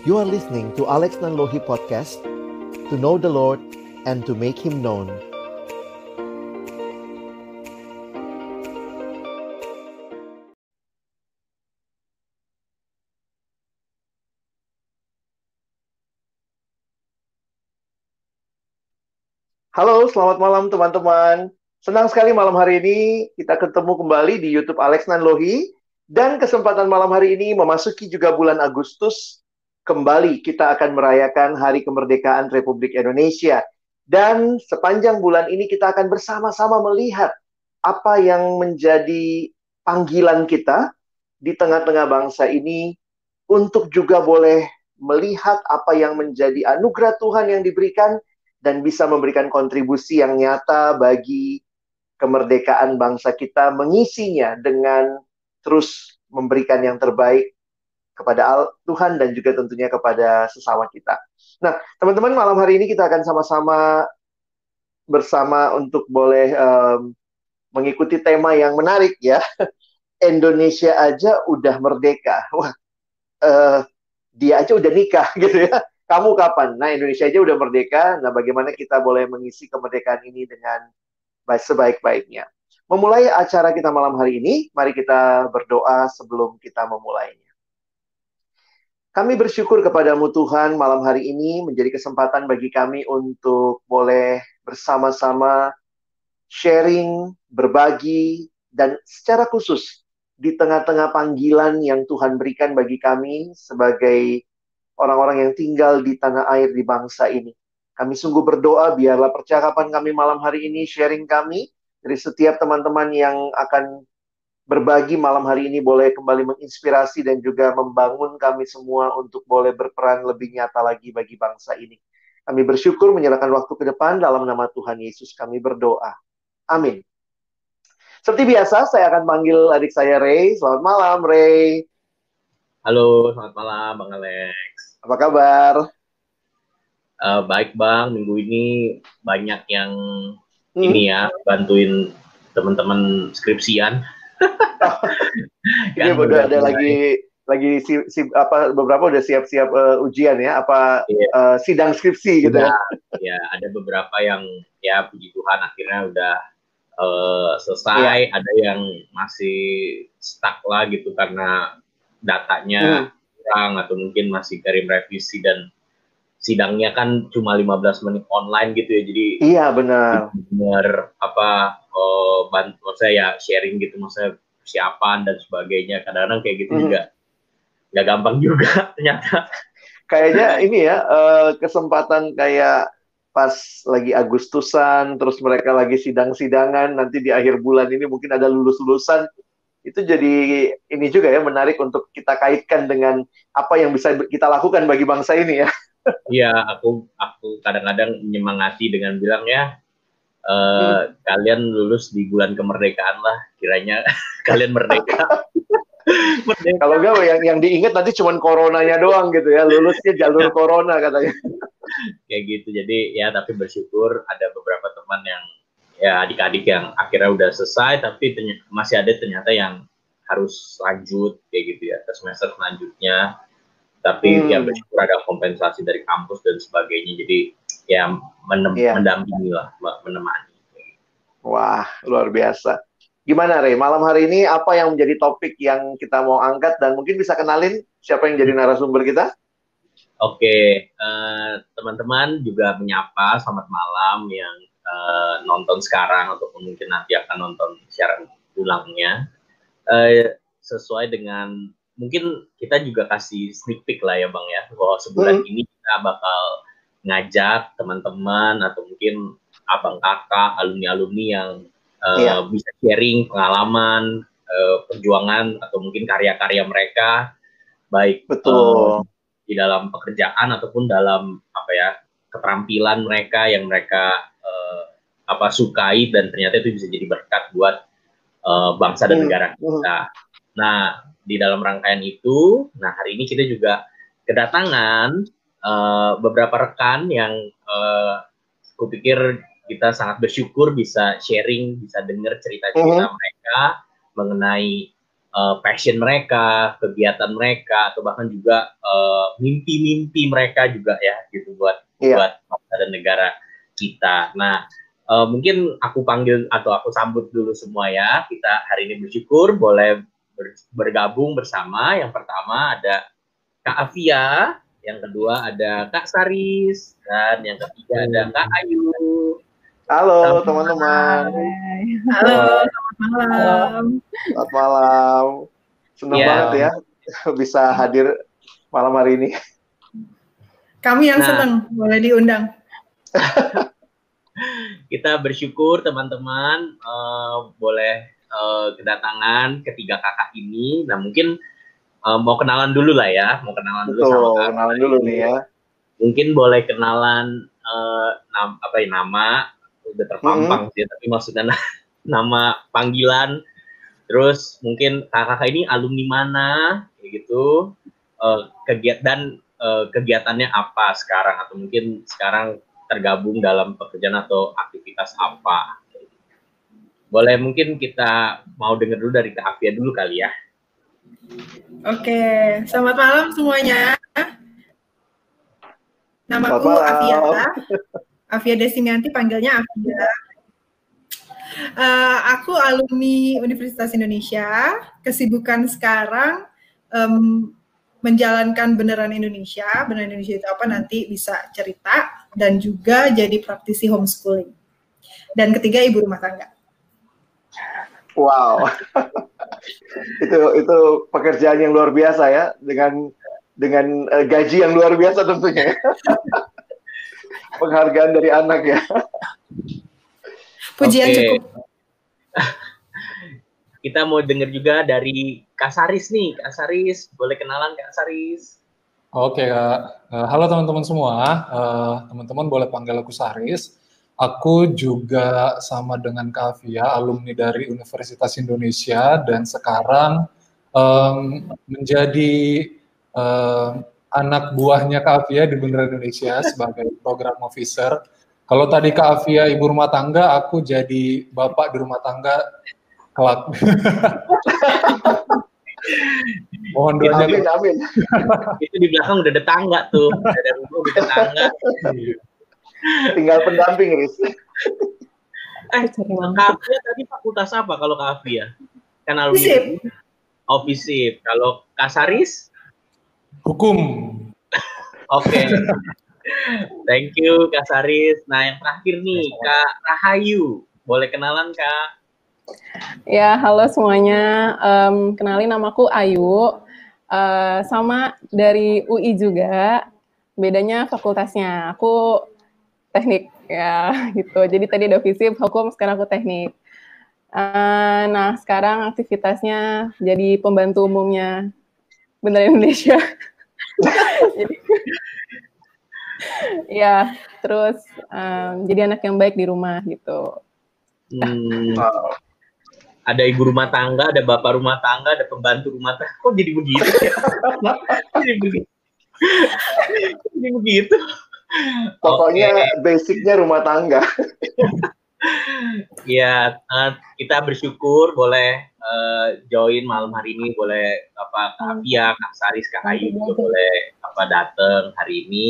You are listening to Alex Nanlohi Podcast To know the Lord and to make Him known Halo, selamat malam teman-teman. Senang sekali malam hari ini kita ketemu kembali di YouTube Alex Nanlohi. Dan kesempatan malam hari ini memasuki juga bulan Agustus. Kembali kita akan merayakan Hari Kemerdekaan Republik Indonesia. Dan sepanjang bulan ini kita akan bersama-sama melihat apa yang menjadi panggilan kita di tengah-tengah bangsa ini untuk juga boleh melihat apa yang menjadi anugerah Tuhan yang diberikan dan bisa memberikan kontribusi yang nyata bagi kemerdekaan bangsa kita, mengisinya dengan terus memberikan yang terbaik kepada Tuhan dan juga tentunya kepada sesama kita. Nah, teman-teman, malam hari ini kita akan sama-sama bersama untuk boleh um, mengikuti tema yang menarik ya. Indonesia aja udah merdeka. Wah, uh, dia aja udah nikah gitu ya kamu kapan? Nah, Indonesia aja udah merdeka. Nah, bagaimana kita boleh mengisi kemerdekaan ini dengan baik sebaik-baiknya? Memulai acara kita malam hari ini, mari kita berdoa sebelum kita memulainya. Kami bersyukur kepadamu Tuhan malam hari ini menjadi kesempatan bagi kami untuk boleh bersama-sama sharing, berbagi, dan secara khusus di tengah-tengah panggilan yang Tuhan berikan bagi kami sebagai orang-orang yang tinggal di tanah air di bangsa ini. Kami sungguh berdoa biarlah percakapan kami malam hari ini, sharing kami dari setiap teman-teman yang akan berbagi malam hari ini boleh kembali menginspirasi dan juga membangun kami semua untuk boleh berperan lebih nyata lagi bagi bangsa ini. Kami bersyukur menyerahkan waktu ke depan dalam nama Tuhan Yesus kami berdoa. Amin. Seperti biasa, saya akan panggil adik saya Ray. Selamat malam, Ray. Halo, selamat malam, Bang Alex. Apa kabar? Uh, baik bang, minggu ini banyak yang hmm. ini ya bantuin teman-teman skripsian. ini udah ada lagi lagi si, si, apa beberapa udah siap-siap uh, ujian ya apa yeah. Iya. uh, sidang skripsi gitu ya. Ya, ada beberapa yang ya puji Tuhan akhirnya udah uh, selesai, yeah. ada yang masih stuck lah gitu karena datanya hmm kurang atau mungkin masih kirim revisi dan sidangnya kan cuma 15 menit online gitu ya jadi iya benar. Benar apa oh, bantu saya ya sharing gitu maksudnya persiapan dan sebagainya. Kadang-kadang kayak gitu hmm. juga nggak gampang juga ternyata. Kayaknya ini ya uh, kesempatan kayak pas lagi Agustusan terus mereka lagi sidang-sidangan nanti di akhir bulan ini mungkin ada lulus-lulusan itu jadi ini juga ya menarik untuk kita kaitkan dengan apa yang bisa kita lakukan bagi bangsa ini ya. Iya, aku aku kadang-kadang menyemangati dengan bilang ya e, hmm. kalian lulus di bulan kemerdekaan lah, kiranya kalian merdeka. merdeka. Kalau enggak yang yang diingat nanti cuma coronanya doang gitu ya, lulusnya jalur corona katanya. Kayak gitu. Jadi ya tapi bersyukur ada beberapa teman yang ya adik-adik yang akhirnya udah selesai tapi ternyata, masih ada ternyata yang harus lanjut kayak gitu ya ke semester selanjutnya. Tapi hmm. ya bersyukur ada kompensasi dari kampus dan sebagainya. Jadi ya menem yeah. mendampingi lah menemani. Wah luar biasa. Gimana Rey? Malam hari ini apa yang menjadi topik yang kita mau angkat? Dan mungkin bisa kenalin siapa yang jadi narasumber kita? Oke, uh, teman-teman juga menyapa. Selamat malam yang uh, nonton sekarang ataupun mungkin nanti akan nonton siaran ulangnya uh, sesuai dengan mungkin kita juga kasih sneak peek lah ya bang ya bahwa sebulan hmm. ini kita bakal ngajak teman-teman atau mungkin abang kakak alumni alumni yang uh, yeah. bisa sharing pengalaman uh, perjuangan atau mungkin karya-karya mereka baik betul uh, di dalam pekerjaan ataupun dalam apa ya keterampilan mereka yang mereka uh, apa sukai dan ternyata itu bisa jadi berkat buat uh, bangsa dan hmm. negara kita. Nah, di dalam rangkaian itu, nah hari ini kita juga kedatangan uh, beberapa rekan yang uh, kupikir kita sangat bersyukur bisa sharing, bisa dengar cerita-cerita hmm. mereka mengenai uh, passion mereka, kegiatan mereka, atau bahkan juga uh, mimpi-mimpi mereka juga ya gitu buat yeah. buat bangsa dan negara kita. Nah, uh, mungkin aku panggil atau aku sambut dulu semua ya. Kita hari ini bersyukur boleh ber, bergabung bersama. Yang pertama ada Kak Afia, yang kedua ada Kak Saris, dan yang ketiga ada Kak Ayu. Halo teman-teman. Halo, selamat malam. Selamat malam. Senang yeah. banget ya bisa hadir malam hari ini. Kami yang nah, senang boleh diundang. Kita bersyukur teman-teman uh, boleh uh, kedatangan ketiga kakak ini. Nah mungkin uh, mau kenalan dulu lah ya, mau kenalan dulu Betul, sama kakak. Kenalan dulu nih ya. Mungkin boleh kenalan uh, nam apa ya nama udah terpampang mm -hmm. sih tapi maksudnya nama panggilan terus mungkin kakak ini alumni mana kayak gitu uh, kegiatan dan uh, kegiatannya apa sekarang atau mungkin sekarang tergabung dalam pekerjaan atau aktivitas apa boleh mungkin kita mau dengar dulu dari Kak Afia dulu kali ya Oke, selamat malam semuanya. Namaku Afia. Afia Desimianti panggilnya Afia. Uh, aku alumni Universitas Indonesia. Kesibukan sekarang um, menjalankan beneran Indonesia. Beneran Indonesia itu apa nanti bisa cerita dan juga jadi praktisi homeschooling. Dan ketiga ibu rumah tangga. Wow, itu itu pekerjaan yang luar biasa ya dengan dengan uh, gaji yang luar biasa tentunya. penghargaan dari anak ya. Pujian okay. cukup. Kita mau dengar juga dari Kak Saris nih. Kak Saris, boleh kenalan Kak Saris? Oke, Kak. Uh, halo teman-teman semua. Uh, teman-teman boleh panggil aku Saris. Aku juga sama dengan Kak Afia, alumni dari Universitas Indonesia dan sekarang um, menjadi um, anak buahnya Kak Afia di Bendera Indonesia sebagai program officer. Kalau tadi Kak Afia ibu rumah tangga, aku jadi bapak di rumah tangga kelak. Mohon doanya. Amin, amin. Itu di belakang udah ada tangga tuh. Ada rumah udah ada tangga. Tinggal pendamping, Riz. Eh, Kak Afia tadi fakultas apa kalau Kak Afia? Kan alumni. Oh, Kalau Kak Saris? Hukum. Oke. Okay. Thank you Kak Saris. Nah yang terakhir nih Kak Rahayu. Boleh kenalan Kak? Ya, halo semuanya. Um, kenalin namaku Ayu. Uh, sama dari UI juga. Bedanya fakultasnya. Aku teknik ya gitu. Jadi tadi ada fisip, hukum, sekarang aku teknik. Uh, nah, sekarang aktivitasnya jadi pembantu umumnya Bener Indonesia. ya, terus um, jadi anak yang baik di rumah gitu. Hmm. Ada ibu rumah tangga, ada bapak rumah tangga, ada pembantu rumah tangga. Kok jadi begitu? jadi begitu. jadi begitu. Pokoknya okay. basicnya rumah tangga. ya, uh, kita bersyukur boleh uh, join malam hari ini, boleh apa Kak Afia, Kak Saris, Kak Ayu juga boleh apa datang hari ini.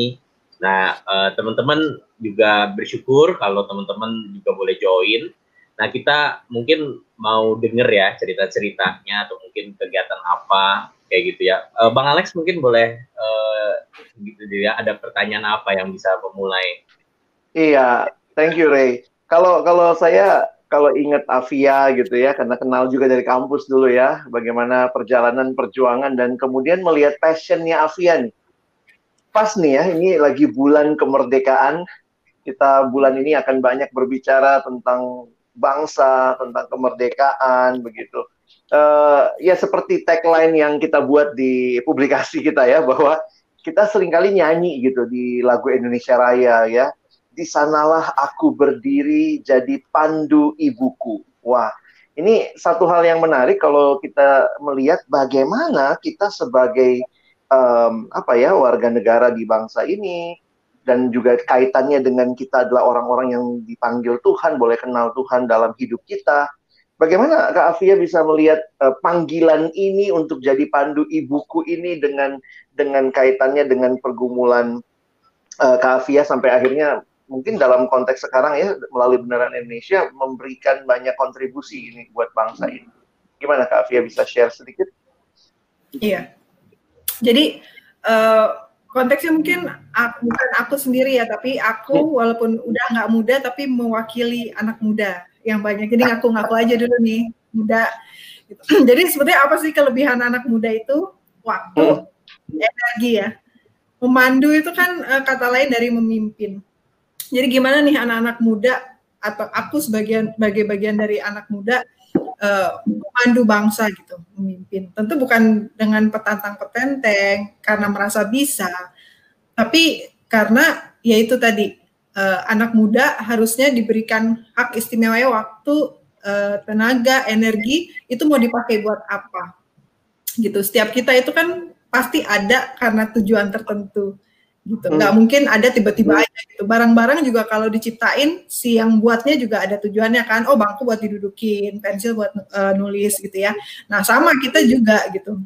Nah, uh, teman-teman juga bersyukur kalau teman-teman juga boleh join. Nah, kita mungkin mau denger ya cerita-ceritanya atau mungkin kegiatan apa kayak gitu ya. Uh, Bang Alex mungkin boleh uh, gitu ya. Ada pertanyaan apa yang bisa memulai? Iya, thank you Ray. Kalau kalau saya kalau ingat Avia gitu ya, karena kenal juga dari kampus dulu ya, bagaimana perjalanan perjuangan dan kemudian melihat passionnya Avia nih. Pas nih ya, ini lagi bulan kemerdekaan, kita bulan ini akan banyak berbicara tentang bangsa, tentang kemerdekaan begitu. Uh, ya seperti tagline yang kita buat di publikasi kita ya, bahwa kita sering kali nyanyi gitu di lagu Indonesia Raya ya di sanalah aku berdiri jadi pandu ibuku. Wah, ini satu hal yang menarik kalau kita melihat bagaimana kita sebagai um, apa ya warga negara di bangsa ini dan juga kaitannya dengan kita adalah orang-orang yang dipanggil Tuhan, boleh kenal Tuhan dalam hidup kita. Bagaimana Kak Afia bisa melihat uh, panggilan ini untuk jadi pandu ibuku ini dengan dengan kaitannya dengan pergumulan uh, Kak Afia sampai akhirnya mungkin dalam konteks sekarang ya melalui beneran Indonesia memberikan banyak kontribusi ini buat bangsa ini. Gimana Kak Afia bisa share sedikit? Iya. Jadi uh, konteksnya mungkin aku, bukan aku sendiri ya, tapi aku iya. walaupun udah nggak muda tapi mewakili anak muda yang banyak. Jadi ngaku ngaku aja dulu nih muda. Gitu. Jadi sebetulnya apa sih kelebihan anak muda itu? Waktu, hmm. energi ya. Memandu itu kan uh, kata lain dari memimpin. Jadi gimana nih anak-anak muda atau aku sebagian sebagai bagian dari anak muda uh, bangsa gitu, memimpin. Tentu bukan dengan petantang petenteng karena merasa bisa, tapi karena yaitu tadi uh, anak muda harusnya diberikan hak istimewa waktu, uh, tenaga, energi itu mau dipakai buat apa? Gitu. Setiap kita itu kan pasti ada karena tujuan tertentu gitu. Hmm. Nggak mungkin ada tiba-tiba aja gitu. Barang-barang juga kalau diciptain si yang buatnya juga ada tujuannya kan. Oh bangku buat didudukin, pensil buat uh, nulis gitu ya. Nah sama kita juga gitu.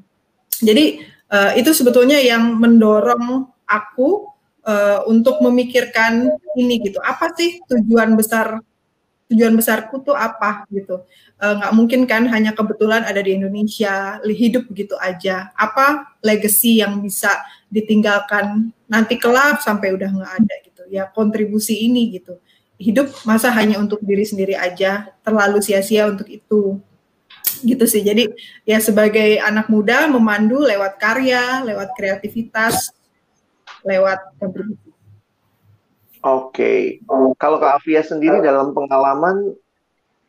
Jadi uh, itu sebetulnya yang mendorong aku uh, untuk memikirkan ini gitu. Apa sih tujuan besar tujuan besarku tuh apa gitu nggak uh, mungkin kan hanya kebetulan ada di Indonesia hidup begitu aja apa legacy yang bisa ditinggalkan nanti kelak sampai udah nggak ada gitu. Ya kontribusi ini gitu. Hidup masa hanya untuk diri sendiri aja terlalu sia-sia untuk itu. Gitu sih. Jadi ya sebagai anak muda memandu lewat karya lewat kreativitas lewat kontribusi. Oke, kalau Kak Afia sendiri dalam pengalaman,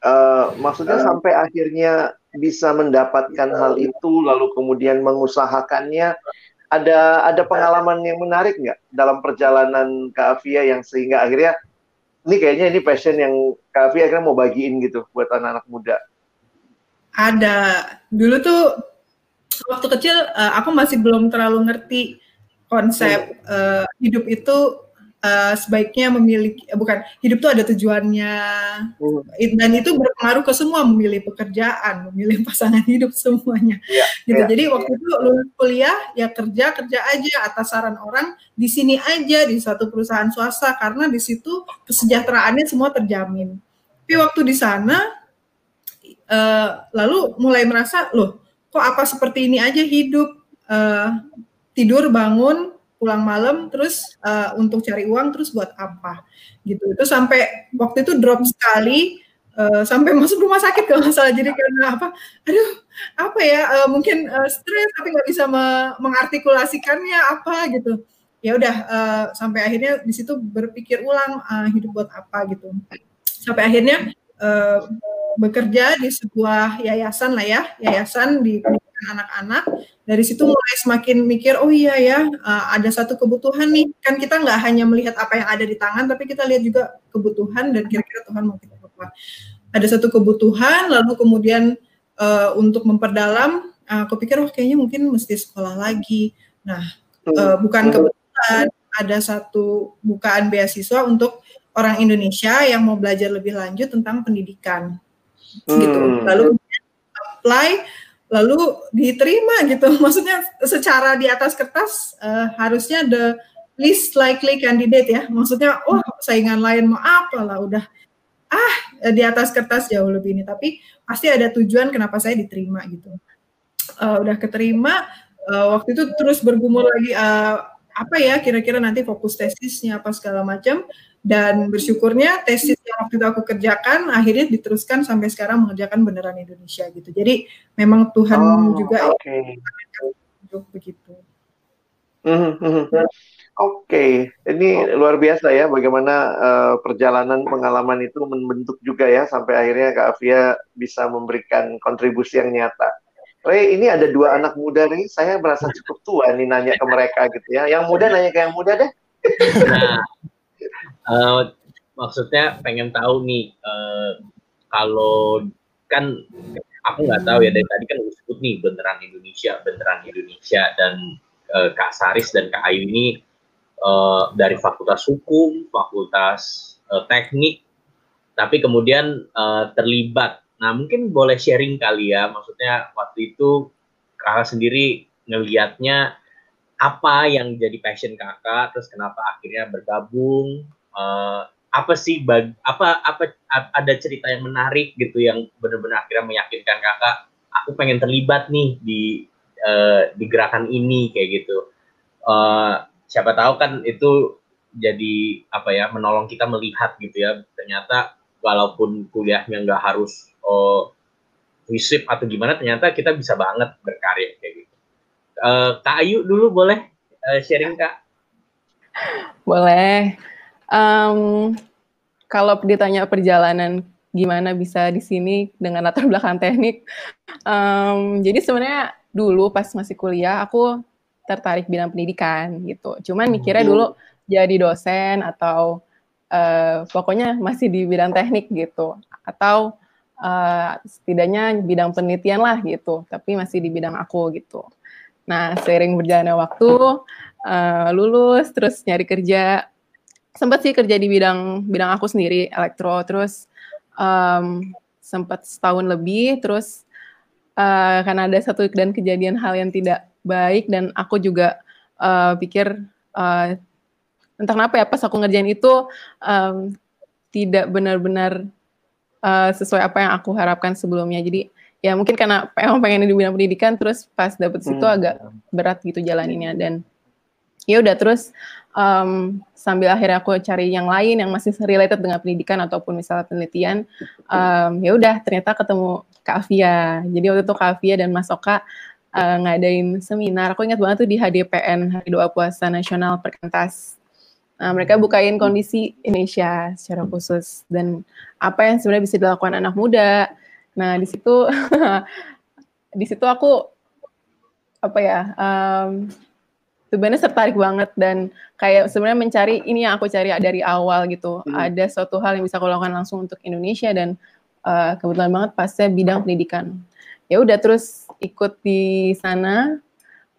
uh, maksudnya sampai akhirnya bisa mendapatkan hal itu, lalu kemudian mengusahakannya, ada ada pengalaman yang menarik nggak dalam perjalanan Kak Afia yang sehingga akhirnya ini kayaknya ini passion yang Kak Afia akhirnya mau bagiin gitu buat anak-anak muda? Ada. Dulu tuh waktu kecil uh, aku masih belum terlalu ngerti konsep uh, hidup itu uh, sebaiknya memiliki uh, bukan hidup itu ada tujuannya hmm. dan itu berpengaruh ke semua memilih pekerjaan, memilih pasangan hidup semuanya. Yeah, gitu. Yeah. Jadi waktu itu lulus kuliah ya kerja kerja aja atas saran orang di sini aja di satu perusahaan swasta karena di situ kesejahteraannya semua terjamin. Tapi waktu di sana uh, lalu mulai merasa loh kok apa seperti ini aja hidup uh, tidur bangun pulang malam terus uh, untuk cari uang terus buat apa gitu. Itu sampai waktu itu drop sekali uh, sampai masuk rumah sakit kalau masalah jadi karena apa? Aduh apa ya uh, mungkin uh, stres tapi nggak bisa me mengartikulasikannya apa gitu. Ya udah uh, sampai akhirnya di situ berpikir ulang uh, hidup buat apa gitu. Sampai akhirnya uh, bekerja di sebuah yayasan lah ya yayasan di anak-anak dari situ mulai semakin mikir oh iya ya uh, ada satu kebutuhan nih. Kan kita nggak hanya melihat apa yang ada di tangan tapi kita lihat juga kebutuhan dan kira-kira Tuhan mau kita apa. Ada satu kebutuhan lalu kemudian uh, untuk memperdalam uh, aku pikir oh kayaknya mungkin mesti sekolah lagi. Nah uh, bukan kebetulan ada satu bukaan beasiswa untuk orang Indonesia yang mau belajar lebih lanjut tentang pendidikan. Gitu. Hmm. lalu apply lalu diterima gitu. Maksudnya secara di atas kertas uh, harusnya the least likely candidate ya. Maksudnya oh saingan lain mau apa lah udah ah di atas kertas jauh lebih ini tapi pasti ada tujuan kenapa saya diterima gitu. Uh, udah keterima uh, waktu itu terus bergumul lagi uh, apa ya kira-kira nanti fokus tesisnya apa segala macam dan bersyukurnya tesis yang waktu itu aku kerjakan akhirnya diteruskan sampai sekarang mengerjakan beneran Indonesia gitu. Jadi memang Tuhan oh, juga okay. begitu. Mm -hmm. Oke, okay. ini luar biasa ya bagaimana uh, perjalanan pengalaman itu membentuk juga ya sampai akhirnya Kak Afia bisa memberikan kontribusi yang nyata. Ray, ini ada dua anak muda nih, saya merasa cukup tua nih nanya ke mereka gitu ya. Yang muda nanya ke yang muda deh. Nah, Uh, maksudnya pengen tahu nih uh, kalau kan aku nggak tahu ya dari tadi kan disebut nih beneran Indonesia beneran Indonesia dan uh, Kak Saris dan Kak Ayu ini uh, dari Fakultas Hukum, Fakultas uh, Teknik, tapi kemudian uh, terlibat Nah mungkin boleh sharing kali ya, maksudnya waktu itu kakak sendiri ngelihatnya apa yang jadi passion kakak, terus kenapa akhirnya bergabung, uh, apa sih bag, apa apa ada cerita yang menarik gitu yang benar-benar akhirnya meyakinkan kakak, aku pengen terlibat nih di uh, di gerakan ini kayak gitu. Uh, siapa tahu kan itu jadi apa ya menolong kita melihat gitu ya ternyata walaupun kuliahnya nggak harus oh, wisip atau gimana ternyata kita bisa banget berkarya kayak gitu. Uh, Kak Ayu dulu boleh uh, sharing Kak? Boleh. Um, kalau ditanya perjalanan gimana bisa di sini dengan latar belakang teknik, um, jadi sebenarnya dulu pas masih kuliah aku tertarik bidang pendidikan gitu. Cuman mikirnya hmm. dulu jadi dosen atau uh, pokoknya masih di bidang teknik gitu atau uh, setidaknya bidang penelitian lah gitu, tapi masih di bidang aku gitu. Nah, seiring berjalannya waktu, uh, lulus, terus nyari kerja, sempat sih kerja di bidang bidang aku sendiri, elektro, terus um, sempat setahun lebih, terus uh, karena ada satu dan kejadian hal yang tidak baik dan aku juga uh, pikir uh, entah kenapa ya pas aku ngerjain itu um, tidak benar-benar uh, sesuai apa yang aku harapkan sebelumnya. Jadi ya mungkin karena emang pengen di bidang pendidikan terus pas dapet situ hmm. agak berat gitu jalaninnya dan ya udah terus um, sambil akhirnya aku cari yang lain yang masih related dengan pendidikan ataupun misalnya penelitian um, ya udah ternyata ketemu Kak Afia jadi waktu itu Kak Afia dan Mas Oka uh, ngadain seminar aku ingat banget tuh di HDPN Hari Doa Puasa Nasional Perkantas Nah, mereka bukain kondisi Indonesia secara khusus dan apa yang sebenarnya bisa dilakukan anak muda. Nah, di situ di situ aku apa ya? Um, sebenarnya tertarik banget dan kayak sebenarnya mencari ini yang aku cari dari awal gitu. Hmm. Ada suatu hal yang bisa aku lakukan langsung untuk Indonesia dan uh, kebetulan banget pasnya bidang pendidikan. Ya udah terus ikut di sana.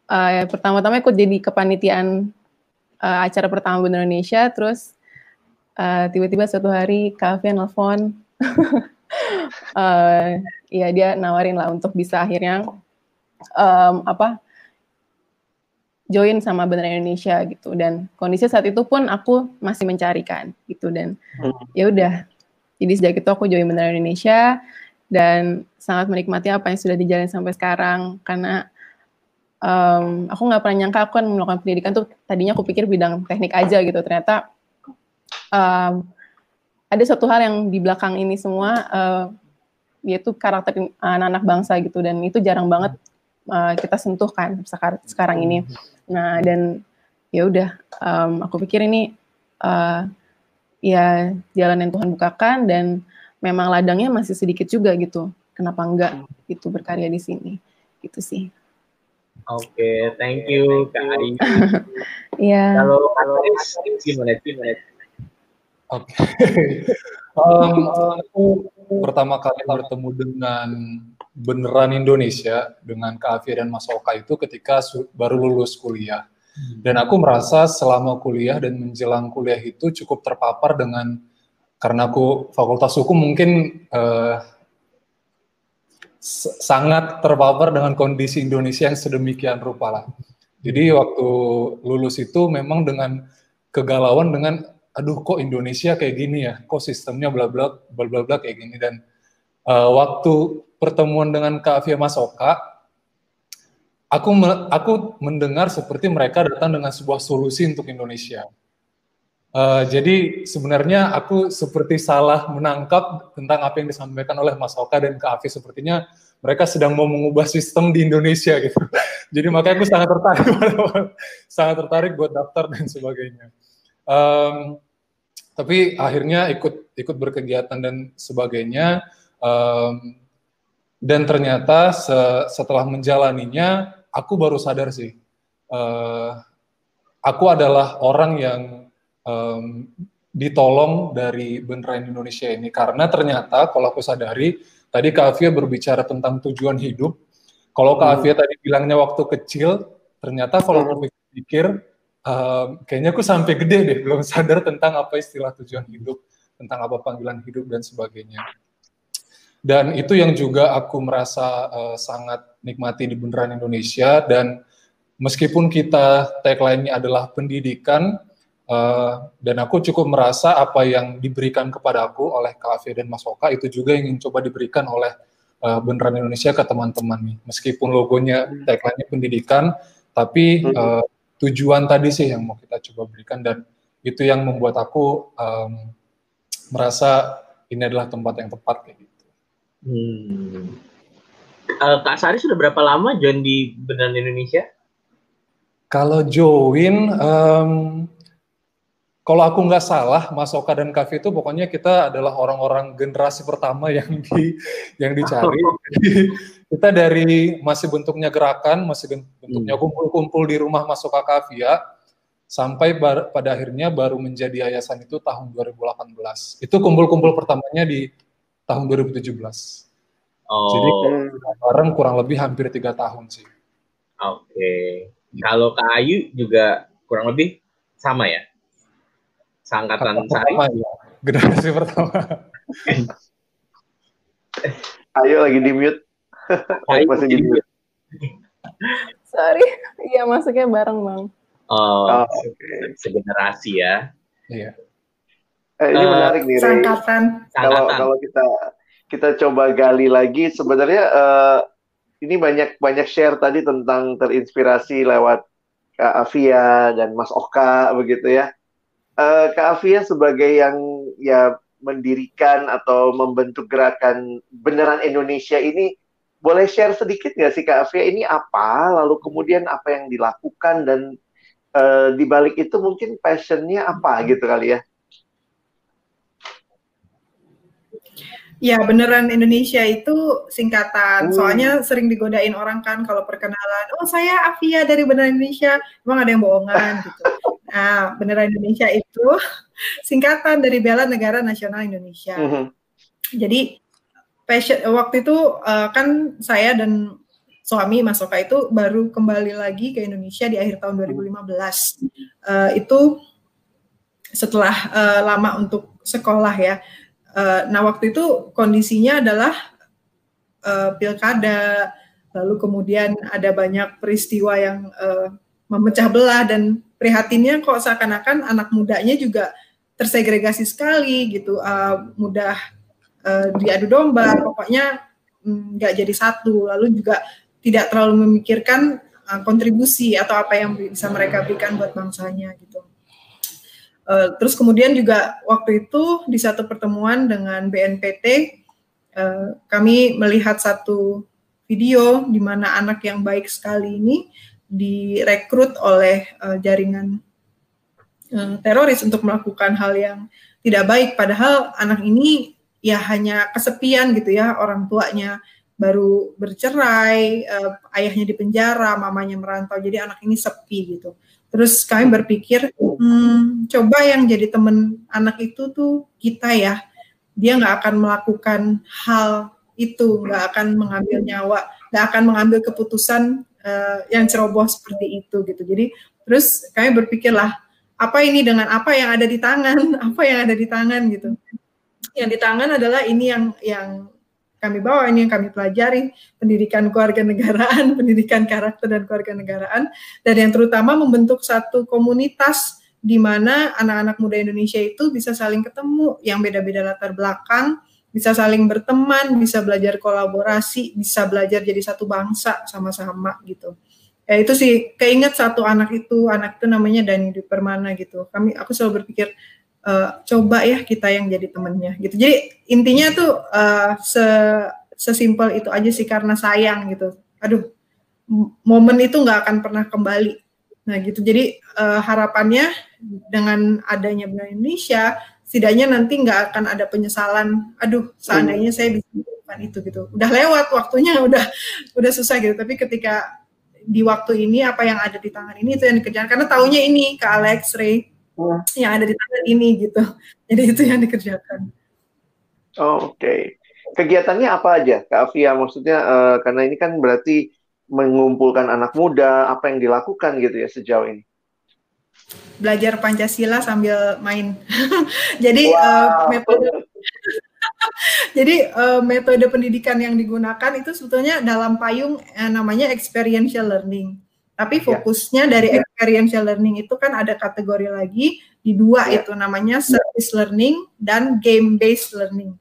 Uh, pertama-tama ikut jadi kepanitiaan uh, acara pertama Bener Indonesia, terus uh, tiba-tiba suatu hari Kafe nelfon, uh, ya dia nawarin lah untuk bisa akhirnya um, apa join sama Bener Indonesia gitu. Dan kondisi saat itu pun aku masih mencarikan gitu. Dan hmm. ya udah jadi sejak itu aku join Bener Indonesia dan sangat menikmati apa yang sudah dijalin sampai sekarang. Karena um, aku nggak pernah nyangka aku kan melakukan pendidikan tuh tadinya aku pikir bidang teknik aja gitu. Ternyata um, ada satu hal yang di belakang ini semua uh, yaitu karakter anak-anak bangsa gitu dan itu jarang banget uh, kita sentuh kan sekarang ini. Nah dan ya udah um, aku pikir ini uh, ya jalan yang Tuhan bukakan dan memang ladangnya masih sedikit juga gitu. Kenapa enggak itu berkarya di sini? Gitu sih Oke, okay, thank you Kak Ari. Iya. Kalau kalau gimana gimana? Oke. um, aku pertama kali bertemu dengan beneran Indonesia dengan Kak Afia dan Mas Oka itu ketika baru lulus kuliah. Dan aku merasa selama kuliah dan menjelang kuliah itu cukup terpapar dengan karena aku fakultas hukum mungkin uh, sangat terpapar dengan kondisi Indonesia yang sedemikian rupa lah. Jadi waktu lulus itu memang dengan kegalauan dengan aduh kok Indonesia kayak gini ya, kok sistemnya bla bla bla bla bla kayak gini dan uh, waktu pertemuan dengan Kak Afia Masoka, aku aku mendengar seperti mereka datang dengan sebuah solusi untuk Indonesia. Uh, jadi sebenarnya aku seperti salah menangkap tentang apa yang disampaikan oleh Mas Oka dan Kak Afi. Sepertinya mereka sedang mau mengubah sistem di Indonesia gitu. Jadi makanya aku sangat tertarik, sangat tertarik buat daftar dan sebagainya. Um, tapi akhirnya ikut ikut berkegiatan dan sebagainya. Um, dan ternyata se setelah menjalaninya, aku baru sadar sih, uh, aku adalah orang yang um, ditolong dari beneran Indonesia ini karena ternyata kalau aku sadari tadi Kak Afia berbicara tentang tujuan hidup kalau Kak hmm. Afia tadi bilangnya waktu kecil ternyata kalau hmm. aku pikir um, kayaknya aku sampai gede deh belum sadar tentang apa istilah tujuan hidup tentang apa panggilan hidup dan sebagainya dan itu yang juga aku merasa uh, sangat nikmati di Bundaran Indonesia dan meskipun kita tagline-nya adalah pendidikan uh, dan aku cukup merasa apa yang diberikan kepada aku oleh Kak dan Mas Oka itu juga yang ingin coba diberikan oleh uh, Beneran Indonesia ke teman-teman nih. Meskipun logonya tagline-nya pendidikan, tapi uh, tujuan tadi sih yang mau kita coba berikan dan itu yang membuat aku um, merasa ini adalah tempat yang tepat kayak gitu. Hmm. Uh, Kak Sari sudah berapa lama join di Beneran Indonesia? Kalau join, um, kalau aku nggak salah, Mas Oka dan Kavi itu pokoknya kita adalah orang-orang generasi pertama yang di yang dicari. Oh. kita dari masih bentuknya gerakan, masih bentuknya hmm. kumpul-kumpul di rumah Mas Oka Kavia, sampai bar, pada akhirnya baru menjadi yayasan itu tahun 2018. Itu kumpul-kumpul pertamanya di tahun 2017. Oh. Jadi bareng kurang lebih hampir tiga tahun sih. Oke. Okay. Kalau Kak Ayu juga kurang lebih sama ya? Sangkatan Sari? Ya. Generasi pertama. Ayo lagi di mute. Ayo masih di mute. Sorry, iya masuknya bareng bang. Oh, oh okay. segenerasi ya. Iya. Eh, ini uh, menarik nih. Sangkatan. Kalau kalau kita kita coba gali lagi, sebenarnya uh, ini banyak banyak share tadi tentang terinspirasi lewat Kak Afia dan Mas Oka begitu ya uh, Kak Afia sebagai yang ya mendirikan atau membentuk gerakan beneran Indonesia ini boleh share sedikit nggak sih Kak Afia? Ini apa? Lalu kemudian apa yang dilakukan dan uh, di balik itu mungkin passionnya apa gitu kali ya Ya, beneran Indonesia itu singkatan. Hmm. Soalnya sering digodain orang kan kalau perkenalan, oh saya Afia dari Beneran Indonesia. Emang ada yang bohongan gitu. Nah, Beneran Indonesia itu singkatan dari Bela Negara Nasional Indonesia. Hmm. Jadi passion waktu itu uh, kan saya dan suami Mas Oka itu baru kembali lagi ke Indonesia di akhir tahun 2015. Uh, eh, itu setelah uh, lama untuk sekolah ya Uh, nah waktu itu kondisinya adalah uh, pilkada, lalu kemudian ada banyak peristiwa yang uh, memecah belah dan prihatinnya kok seakan-akan anak mudanya juga tersegregasi sekali gitu, uh, mudah uh, diadu domba, pokoknya mm, nggak mm, jadi satu, lalu juga tidak terlalu memikirkan uh, kontribusi atau apa yang bisa mereka berikan buat bangsanya gitu. Uh, terus kemudian juga waktu itu di satu pertemuan dengan BNPT uh, eh, kami melihat satu video di mana anak yang baik sekali ini direkrut oleh uh, jaringan uh, teroris untuk melakukan hal yang tidak baik padahal anak ini ya hanya kesepian gitu ya orang tuanya baru bercerai, uh, ayahnya di penjara, mamanya merantau, jadi anak ini sepi gitu. Terus kami berpikir, hmm, coba yang jadi teman anak itu tuh kita ya. Dia nggak akan melakukan hal itu, nggak akan mengambil nyawa, nggak akan mengambil keputusan uh, yang ceroboh seperti itu gitu. Jadi terus kami berpikirlah, apa ini dengan apa yang ada di tangan, apa yang ada di tangan gitu. Yang di tangan adalah ini yang yang kami bawa ini yang kami pelajari pendidikan keluarga negaraan, pendidikan karakter dan keluarga negaraan dan yang terutama membentuk satu komunitas di mana anak-anak muda Indonesia itu bisa saling ketemu yang beda-beda latar belakang, bisa saling berteman, bisa belajar kolaborasi, bisa belajar jadi satu bangsa sama-sama gitu. Ya itu sih keinget satu anak itu, anak itu namanya Dani Permana gitu. Kami aku selalu berpikir uh, coba ya kita yang jadi temennya gitu. Jadi intinya tuh uh, se sesimpel itu aja sih karena sayang gitu. Aduh, momen itu nggak akan pernah kembali. Nah gitu. Jadi uh, harapannya dengan adanya Benar Indonesia, setidaknya nanti nggak akan ada penyesalan. Aduh, seandainya saya bisa melakukan itu gitu. Udah lewat waktunya, udah udah susah gitu. Tapi ketika di waktu ini apa yang ada di tangan ini itu yang dikerjakan karena taunya ini ke Alex Ray hmm. yang ada di tangan ini gitu. Jadi itu yang dikerjakan. Oh, Oke. Okay. Kegiatannya apa aja, Kak Afia? Maksudnya uh, karena ini kan berarti mengumpulkan anak muda, apa yang dilakukan gitu ya sejauh ini? Belajar Pancasila sambil main. Jadi wow. uh, metode Jadi uh, metode pendidikan yang digunakan itu sebetulnya dalam payung uh, namanya experiential learning. Tapi ya. fokusnya ya. dari experiential learning itu kan ada kategori lagi di dua ya. itu namanya service learning dan game based learning.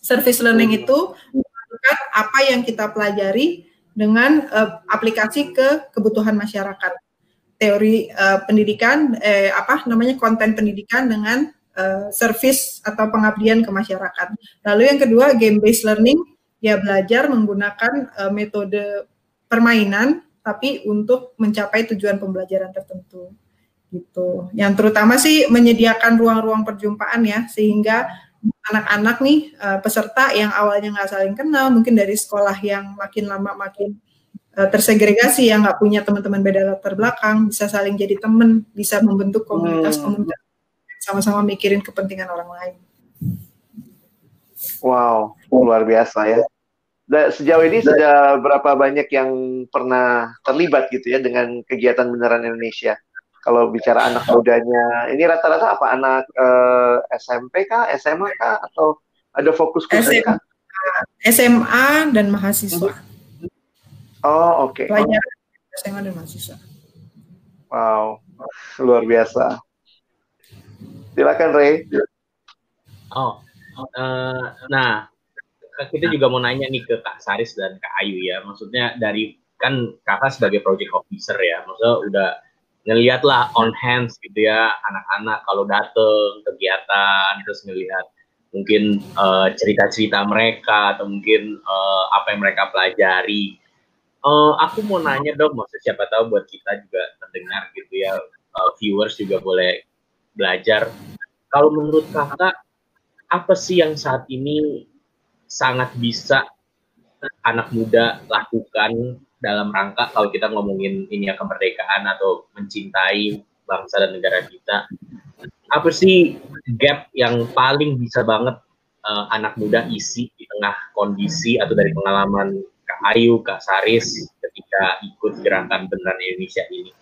Service learning itu menunjukkan apa yang kita pelajari dengan uh, aplikasi ke kebutuhan masyarakat. Teori uh, pendidikan eh, apa namanya konten pendidikan dengan uh, service atau pengabdian ke masyarakat. Lalu yang kedua game based learning ya belajar menggunakan uh, metode permainan tapi untuk mencapai tujuan pembelajaran tertentu gitu. Yang terutama sih menyediakan ruang-ruang perjumpaan ya sehingga anak-anak nih uh, peserta yang awalnya nggak saling kenal mungkin dari sekolah yang makin lama makin uh, tersegregasi yang nggak punya teman-teman beda latar belakang bisa saling jadi teman bisa membentuk komunitas-komunitas sama-sama mikirin kepentingan orang lain. Wow, luar biasa ya. Sejauh ini sudah berapa banyak yang pernah terlibat gitu ya dengan kegiatan beneran Indonesia? Kalau bicara anak mudanya, ini rata-rata apa anak eh, SMP kah, SMA kah, atau ada fokus khusus SMA, SMA dan mahasiswa. Oh oke. Okay. Pelajaran SMA dan mahasiswa. Wow, luar biasa. Silakan Ray. Oh, uh, nah kita juga mau nanya nih ke Kak Saris dan Kak Ayu ya. Maksudnya dari kan kakak sebagai project officer ya, maksudnya udah ngeliat lah on hands gitu ya anak-anak kalau dateng kegiatan terus ngelihat mungkin uh, cerita-cerita mereka atau mungkin uh, apa yang mereka pelajari. Uh, aku mau nanya dong, maksud siapa tahu buat kita juga terdengar gitu ya, uh, viewers juga boleh belajar. Kalau menurut kakak, apa sih yang saat ini sangat bisa anak muda lakukan dalam rangka kalau kita ngomongin ini ya kemerdekaan atau mencintai bangsa dan negara kita. Apa sih gap yang paling bisa banget uh, anak muda isi di tengah kondisi atau dari pengalaman Kak Ayu, Kak Saris ketika ikut gerakan beneran Indonesia ini?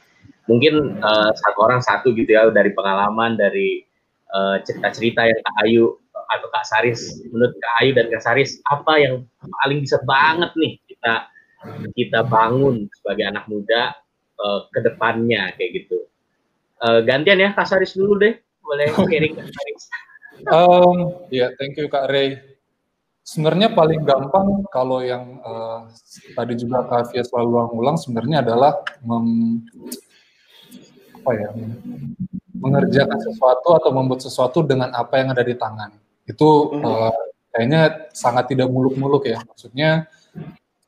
Mungkin uh, satu orang satu gitu ya dari pengalaman dari uh, cerita-cerita yang Kak Ayu atau Kak Saris. Menurut Kak Ayu dan Kak Saris apa yang paling bisa banget nih kita kita bangun sebagai anak muda uh, ke depannya kayak gitu. Uh, gantian ya Kak Saris dulu deh. Boleh sharing Kak Saris. Um, ya yeah, thank you Kak Ray sebenarnya paling gampang kalau yang uh, tadi juga Kak Fia selalu ulang sebenarnya adalah mem, apa ya mengerjakan sesuatu atau membuat sesuatu dengan apa yang ada di tangan itu uh, kayaknya sangat tidak muluk-muluk ya. Maksudnya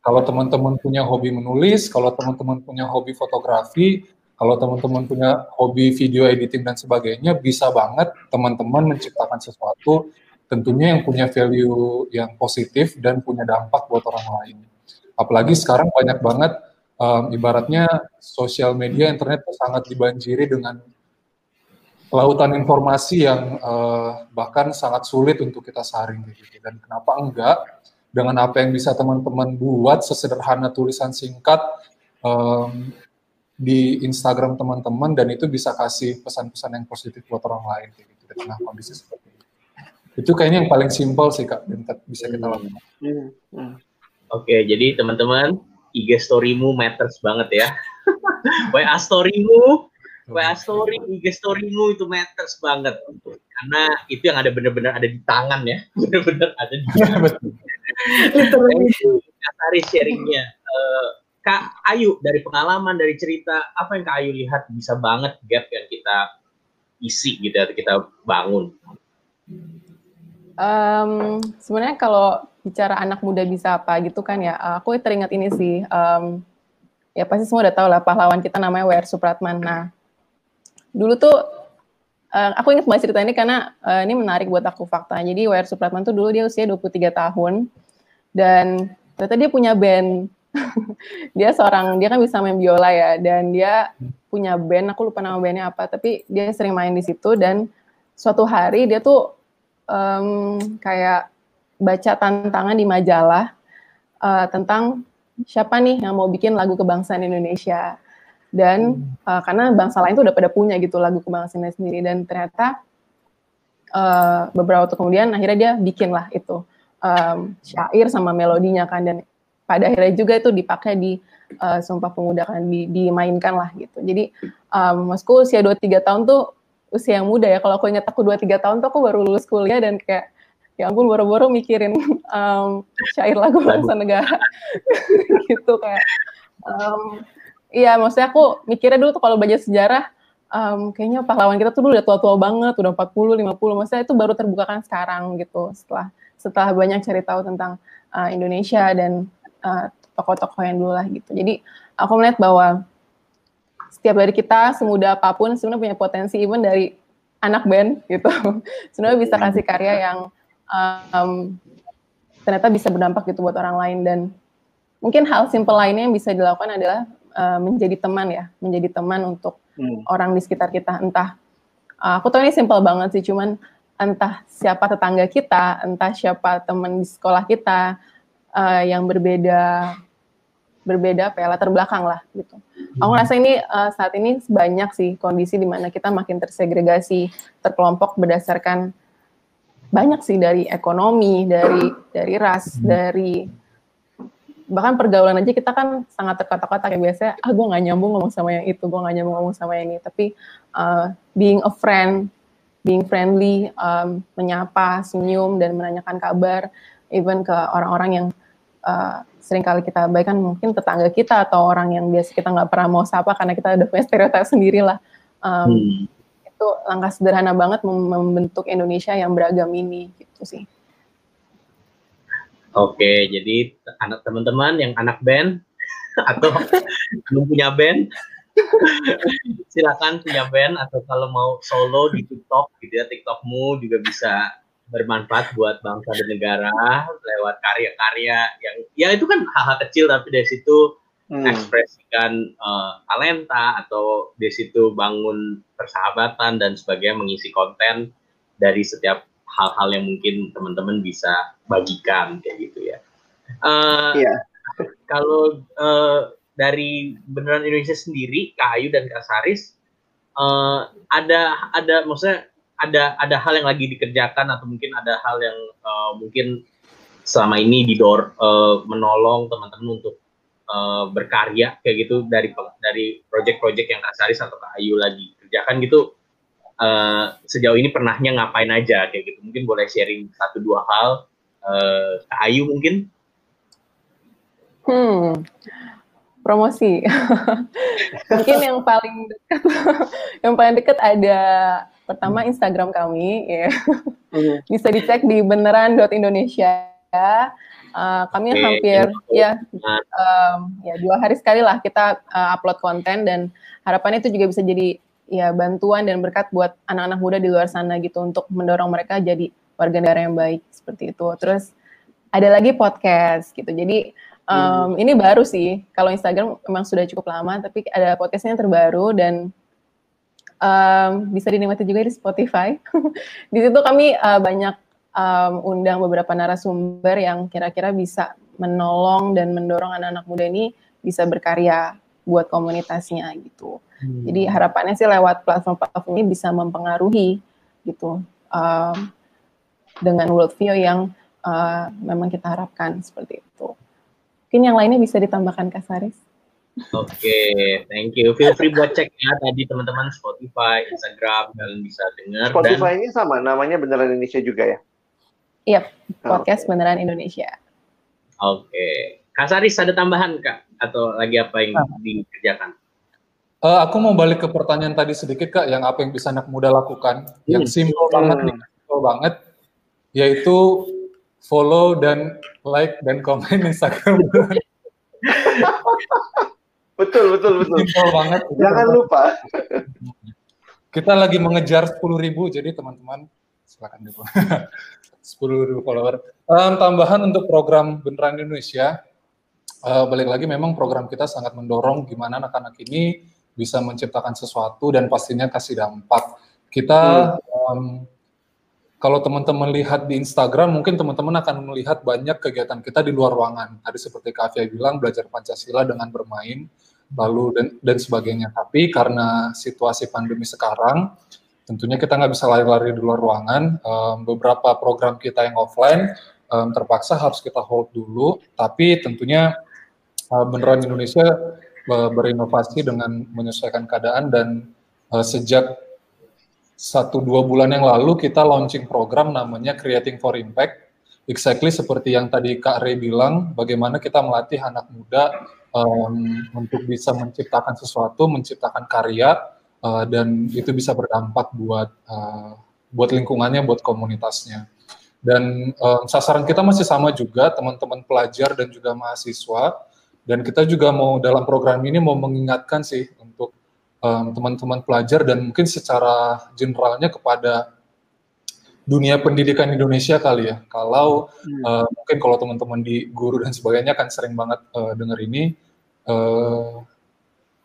kalau teman-teman punya hobi menulis kalau teman-teman punya hobi fotografi kalau teman-teman punya hobi video editing dan sebagainya bisa banget teman-teman menciptakan sesuatu tentunya yang punya value yang positif dan punya dampak buat orang lain. Apalagi sekarang banyak banget um, ibaratnya sosial media internet itu sangat dibanjiri dengan lautan informasi yang uh, bahkan sangat sulit untuk kita saring gitu. Dan kenapa enggak dengan apa yang bisa teman-teman buat sesederhana tulisan singkat um, di Instagram teman-teman dan itu bisa kasih pesan-pesan yang positif buat orang lain gitu di tengah kondisi seperti itu. Itu kayaknya yang paling simpel sih kak dan bisa kita hmm. lakukan. Hmm. Hmm. Oke, jadi teman-teman IG storymu matters banget ya. WA storymu, WA story, IG storymu itu matters banget. Karena itu yang ada benar-benar ada di tangan ya. Benar-benar ada di tangan. Kak Sari sharingnya. Uh, Kak Ayu dari pengalaman, dari cerita, apa yang Kak Ayu lihat bisa banget gap yang kita isi gitu kita bangun? Um, sebenarnya kalau bicara anak muda bisa apa gitu kan ya, aku teringat ini sih, um, ya pasti semua udah tahu lah pahlawan kita namanya W.R. Supratman. Nah, dulu tuh uh, aku ingat banget cerita ini karena uh, ini menarik buat aku fakta. Jadi W.R. Supratman tuh dulu dia usia 23 tahun dan ternyata dia punya band. dia seorang dia kan bisa main biola ya dan dia punya band, aku lupa nama bandnya apa, tapi dia sering main di situ dan suatu hari dia tuh um, kayak baca tantangan di majalah uh, tentang siapa nih yang mau bikin lagu kebangsaan Indonesia dan uh, karena bangsa lain tuh udah pada punya gitu lagu kebangsaan sendiri. Dan ternyata uh, beberapa waktu kemudian akhirnya dia bikin lah itu. Um, syair sama melodinya kan. Dan pada akhirnya juga itu dipakai di uh, Sumpah Pemuda kan di, dimainkan lah gitu. Jadi um, masku usia 2-3 tahun tuh usia yang muda ya. Kalau aku ingat aku 2-3 tahun tuh aku baru lulus kuliah dan kayak ya ampun boro-boro mikirin um, syair lagu bangsa negara. Gitu kayak um, iya maksudnya aku mikirnya dulu tuh kalau belajar sejarah um, kayaknya pahlawan kita tuh dulu udah tua-tua banget udah 40 50 maksudnya itu baru terbukakan sekarang gitu setelah setelah banyak cari tahu tentang uh, Indonesia dan uh, tokoh-tokoh yang dulu lah gitu. Jadi aku melihat bahwa setiap dari kita semudah apa pun sebenarnya punya potensi even dari anak band gitu. sebenarnya bisa kasih karya yang um, ternyata bisa berdampak gitu buat orang lain dan mungkin hal simple lainnya yang bisa dilakukan adalah uh, menjadi teman ya, menjadi teman untuk hmm. orang di sekitar kita. Entah uh, aku tahu ini simple banget sih, cuman entah siapa tetangga kita, entah siapa teman di sekolah kita uh, yang berbeda berbeda apa ya latar belakang lah gitu. Hmm. Aku rasa ini uh, saat ini banyak sih kondisi di mana kita makin tersegregasi, terkelompok berdasarkan banyak sih dari ekonomi, dari dari ras, hmm. dari bahkan pergaulan aja kita kan sangat terkotak-kotak ya biasanya ah gue nggak nyambung ngomong sama yang itu gue nggak nyambung ngomong sama yang ini tapi uh, being a friend being friendly, um, menyapa, senyum, dan menanyakan kabar, even ke orang-orang yang uh, sering kali kita abaikan, mungkin tetangga kita atau orang yang biasa kita nggak pernah mau sapa karena kita udah punya stereotip sendiri lah. Um, hmm. Itu langkah sederhana banget membentuk Indonesia yang beragam ini, gitu sih. Oke, jadi anak teman-teman yang anak band atau belum punya band silakan punya band atau kalau mau solo di TikTok gitu ya TikTokmu juga bisa bermanfaat buat bangsa dan negara lewat karya-karya yang ya itu kan hal-hal kecil tapi dari situ hmm. ekspresikan uh, talenta atau dari situ bangun persahabatan dan sebagainya mengisi konten dari setiap hal-hal yang mungkin teman-teman bisa bagikan kayak gitu ya. Uh, eh, yeah. Kalau uh, dari beneran Indonesia sendiri Kak Ayu dan Kak Saris uh, ada ada maksudnya ada ada hal yang lagi dikerjakan atau mungkin ada hal yang uh, mungkin selama ini didor uh, menolong teman-teman untuk uh, berkarya kayak gitu dari dari project-project yang Kak Saris atau Kak Ayu lagi kerjakan gitu uh, sejauh ini pernahnya ngapain aja kayak gitu mungkin boleh sharing satu dua hal uh, Kak Ayu mungkin hmm promosi. Mungkin yang paling dekat, yang paling dekat ada pertama Instagram kami, ya. Mm-hmm. Bisa dicek di beneran.indonesia. Uh, kami okay. hampir ya um, ya dua hari sekali lah kita uh, upload konten dan harapannya itu juga bisa jadi ya bantuan dan berkat buat anak-anak muda di luar sana gitu untuk mendorong mereka jadi warga negara yang baik seperti itu. Terus ada lagi podcast gitu. Jadi Um, ini baru sih. Kalau Instagram memang sudah cukup lama, tapi ada podcastnya yang terbaru dan um, bisa dinikmati juga di Spotify. di situ kami uh, banyak um, undang beberapa narasumber yang kira-kira bisa menolong dan mendorong anak-anak muda ini bisa berkarya buat komunitasnya gitu. Hmm. Jadi harapannya sih lewat platform-platform ini bisa mempengaruhi gitu um, dengan worldview yang uh, memang kita harapkan seperti itu. Mungkin yang lainnya bisa ditambahkan Kak Saris. Oke, okay, thank you. Feel free buat cek ya tadi teman-teman Spotify, Instagram, kalian bisa dengar. Spotify dan... ini sama, namanya Beneran Indonesia juga ya? Iya, podcast okay. Beneran Indonesia. Oke. Okay. Kak Saris ada tambahan Kak? Atau lagi apa yang ah. dikerjakan? Uh, aku mau balik ke pertanyaan tadi sedikit Kak, yang apa yang bisa anak muda lakukan? Hmm. Yang simpel hmm. banget nih, simpel banget, yaitu follow dan like dan komen Instagram. betul betul betul. Simpel banget. Jangan lupa. Kita lagi mengejar 10 ribu, jadi teman-teman silakan dulu. 10 ribu follower. Um, tambahan untuk program Beneran Indonesia, uh, balik lagi memang program kita sangat mendorong gimana anak-anak ini bisa menciptakan sesuatu dan pastinya kasih dampak. Kita hmm. um, kalau teman-teman lihat di Instagram, mungkin teman-teman akan melihat banyak kegiatan kita di luar ruangan. Tadi seperti Kak Afia bilang, belajar Pancasila dengan bermain, lalu dan, dan sebagainya. Tapi karena situasi pandemi sekarang, tentunya kita nggak bisa lari-lari di luar ruangan. Um, beberapa program kita yang offline um, terpaksa harus kita hold dulu, tapi tentunya beneran Indonesia uh, berinovasi dengan menyesuaikan keadaan dan uh, sejak satu dua bulan yang lalu kita launching program namanya Creating for Impact exactly seperti yang tadi Kak Ray bilang, bagaimana kita melatih anak muda um, untuk bisa menciptakan sesuatu, menciptakan karya, uh, dan itu bisa berdampak buat uh, buat lingkungannya, buat komunitasnya. Dan um, sasaran kita masih sama juga, teman-teman pelajar dan juga mahasiswa. Dan kita juga mau dalam program ini mau mengingatkan sih untuk teman-teman um, pelajar dan mungkin secara generalnya kepada dunia pendidikan Indonesia kali ya. Kalau hmm. uh, mungkin kalau teman-teman di guru dan sebagainya kan sering banget uh, dengar ini, uh,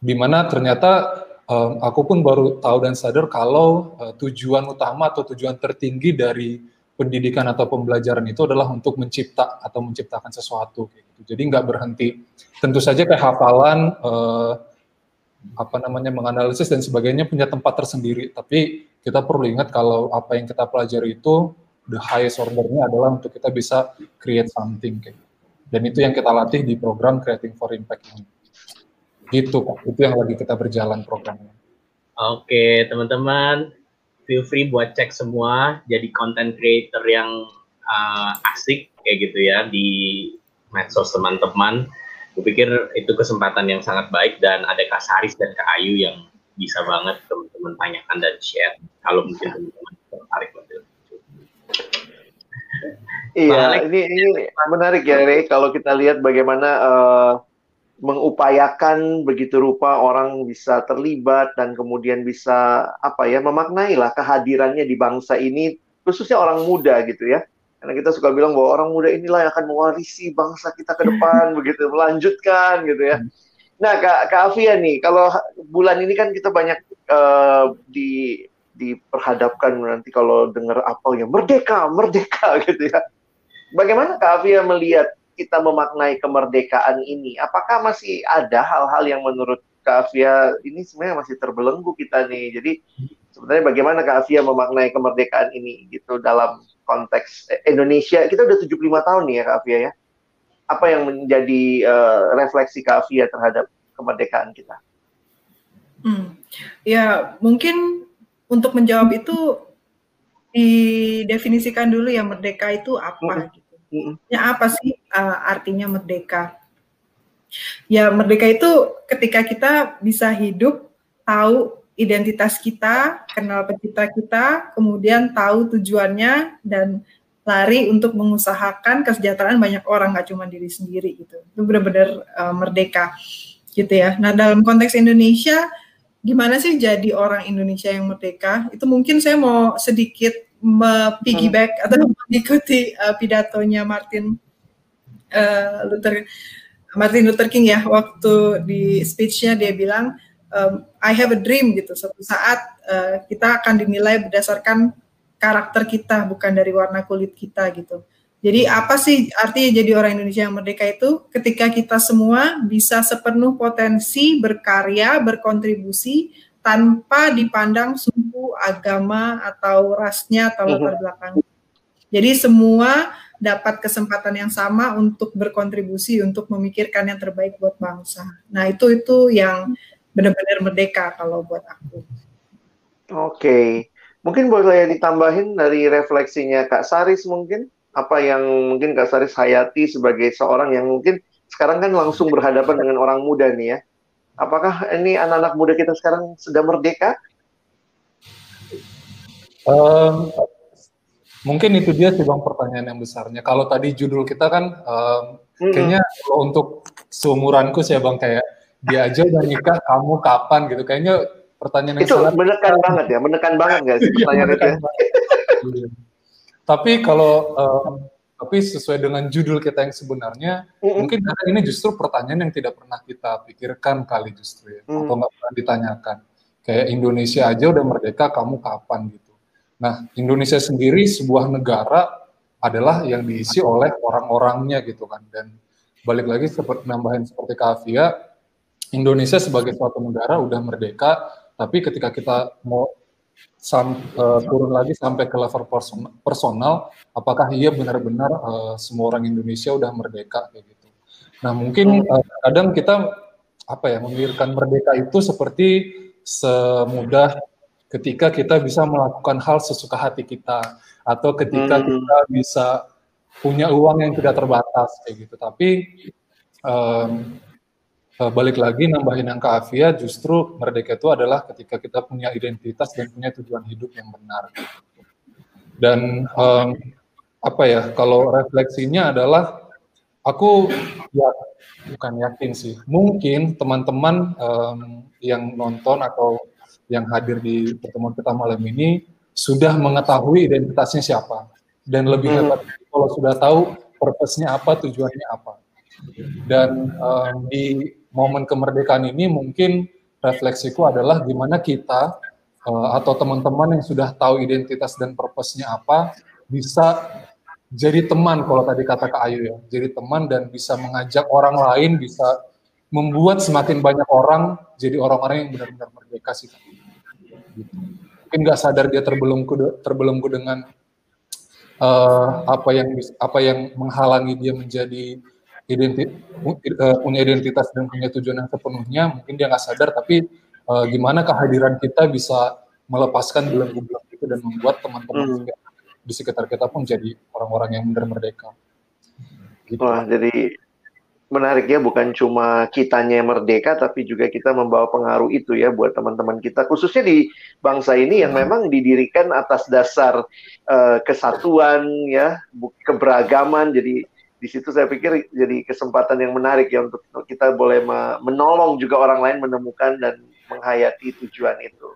di mana ternyata uh, aku pun baru tahu dan sadar kalau uh, tujuan utama atau tujuan tertinggi dari pendidikan atau pembelajaran itu adalah untuk mencipta atau menciptakan sesuatu. Gitu. Jadi nggak berhenti. Tentu saja kayak hafalan. Uh, apa namanya menganalisis dan sebagainya punya tempat tersendiri. Tapi kita perlu ingat kalau apa yang kita pelajari itu the highest ordernya adalah untuk kita bisa create something. Gitu. Dan itu yang kita latih di program Creating for Impact ini. Gitu Pak, itu yang lagi kita berjalan programnya. Oke, teman-teman, feel free buat cek semua jadi content creator yang uh, asik kayak gitu ya di medsos teman-teman Gue pikir itu kesempatan yang sangat baik dan ada Kak Saris dan Kak Ayu yang bisa banget teman-teman tanyakan dan share kalau mungkin teman-teman tertarik Iya, ini ini menarik ya, Rey. Kalau kita lihat bagaimana uh, mengupayakan begitu rupa orang bisa terlibat dan kemudian bisa apa ya memaknai lah kehadirannya di bangsa ini, khususnya orang muda gitu ya. Karena kita suka bilang bahwa orang muda inilah yang akan mewarisi bangsa kita ke depan, begitu, melanjutkan gitu ya. Nah, Kak, Kak Afia nih, kalau bulan ini kan kita banyak uh, di diperhadapkan nanti kalau dengar apa ya merdeka, merdeka gitu ya. Bagaimana Kak Afia melihat kita memaknai kemerdekaan ini? Apakah masih ada hal-hal yang menurut Kak Afia ini sebenarnya masih terbelenggu kita nih? Jadi sebenarnya bagaimana Kak Afia memaknai kemerdekaan ini gitu dalam konteks Indonesia kita udah 75 tahun nih ya Kak Afia ya. Apa yang menjadi uh, refleksi Kak Afia terhadap kemerdekaan kita? Hmm. Ya, mungkin untuk menjawab itu didefinisikan dulu ya merdeka itu apa hmm. Ya apa sih uh, artinya merdeka? Ya merdeka itu ketika kita bisa hidup tahu identitas kita, kenal pencipta kita, kemudian tahu tujuannya dan lari untuk mengusahakan kesejahteraan banyak orang, nggak cuma diri sendiri gitu. Itu benar-benar uh, merdeka gitu ya. Nah dalam konteks Indonesia, gimana sih jadi orang Indonesia yang merdeka? Itu mungkin saya mau sedikit piggyback hmm. atau mengikuti uh, pidatonya Martin uh, Luther Martin Luther King ya waktu di speechnya dia bilang um, I have a dream gitu. Suatu saat uh, kita akan dinilai berdasarkan karakter kita, bukan dari warna kulit kita gitu. Jadi apa sih artinya jadi orang Indonesia yang merdeka itu? Ketika kita semua bisa sepenuh potensi berkarya, berkontribusi tanpa dipandang suku, agama atau rasnya atau latar mhm. belakang. Jadi semua dapat kesempatan yang sama untuk berkontribusi untuk memikirkan yang terbaik buat bangsa. Nah, itu itu yang benar-benar merdeka kalau buat aku. Oke, okay. mungkin boleh ditambahin dari refleksinya Kak Saris mungkin apa yang mungkin Kak Saris hayati sebagai seorang yang mungkin sekarang kan langsung berhadapan dengan orang muda nih ya. Apakah ini anak-anak muda kita sekarang sudah merdeka? Um, mungkin itu dia sih bang pertanyaan yang besarnya. Kalau tadi judul kita kan um, hmm. kayaknya kalau untuk seumuranku sih ya bang kayak dia aja udah nikah kamu kapan gitu kayaknya pertanyaan yang itu sangat menekan banget ya menekan banget nggak sih pertanyaan itu ya? tapi kalau uh, tapi sesuai dengan judul kita yang sebenarnya mm -hmm. mungkin karena ini justru pertanyaan yang tidak pernah kita pikirkan kali justru ya mm. atau nggak pernah ditanyakan kayak Indonesia aja udah merdeka kamu kapan gitu nah Indonesia sendiri sebuah negara adalah yang diisi oleh orang-orangnya gitu kan dan balik lagi seperti nambahin seperti Kavia Indonesia sebagai suatu negara udah merdeka, tapi ketika kita mau sam, uh, turun lagi sampai ke level person, personal, apakah iya benar-benar uh, semua orang Indonesia udah merdeka kayak gitu. Nah mungkin uh, kadang kita apa ya memikirkan merdeka itu seperti semudah ketika kita bisa melakukan hal sesuka hati kita atau ketika hmm. kita bisa punya uang yang tidak terbatas kayak gitu. Tapi um, balik lagi nambahin yang ke justru merdeka itu adalah ketika kita punya identitas dan punya tujuan hidup yang benar. Dan um, apa ya, kalau refleksinya adalah aku ya bukan yakin sih, mungkin teman-teman um, yang nonton atau yang hadir di pertemuan kita malam ini sudah mengetahui identitasnya siapa dan lebih hmm. hebat kalau sudah tahu purpose-nya apa, tujuannya apa. Dan um, di momen kemerdekaan ini mungkin refleksiku adalah gimana kita uh, atau teman-teman yang sudah tahu identitas dan purpose-nya apa bisa jadi teman kalau tadi kata Kak Ayu ya, jadi teman dan bisa mengajak orang lain, bisa membuat semakin banyak orang jadi orang-orang yang benar-benar merdeka sih. Gitu. Mungkin nggak sadar dia terbelenggu terbelenggu dengan uh, apa yang apa yang menghalangi dia menjadi identi uh, punya identitas dan punya tujuan yang sepenuhnya. Mungkin dia nggak sadar, tapi uh, gimana kehadiran kita bisa melepaskan belenggu-belenggu itu dan membuat teman-teman hmm di sekitar kita pun jadi orang-orang yang benar merdeka. Gitu. Wah, jadi menarik ya bukan cuma kitanya yang merdeka tapi juga kita membawa pengaruh itu ya buat teman-teman kita khususnya di bangsa ini yang hmm. memang didirikan atas dasar uh, kesatuan ya keberagaman jadi di situ saya pikir jadi kesempatan yang menarik ya untuk kita boleh menolong juga orang lain menemukan dan menghayati tujuan itu.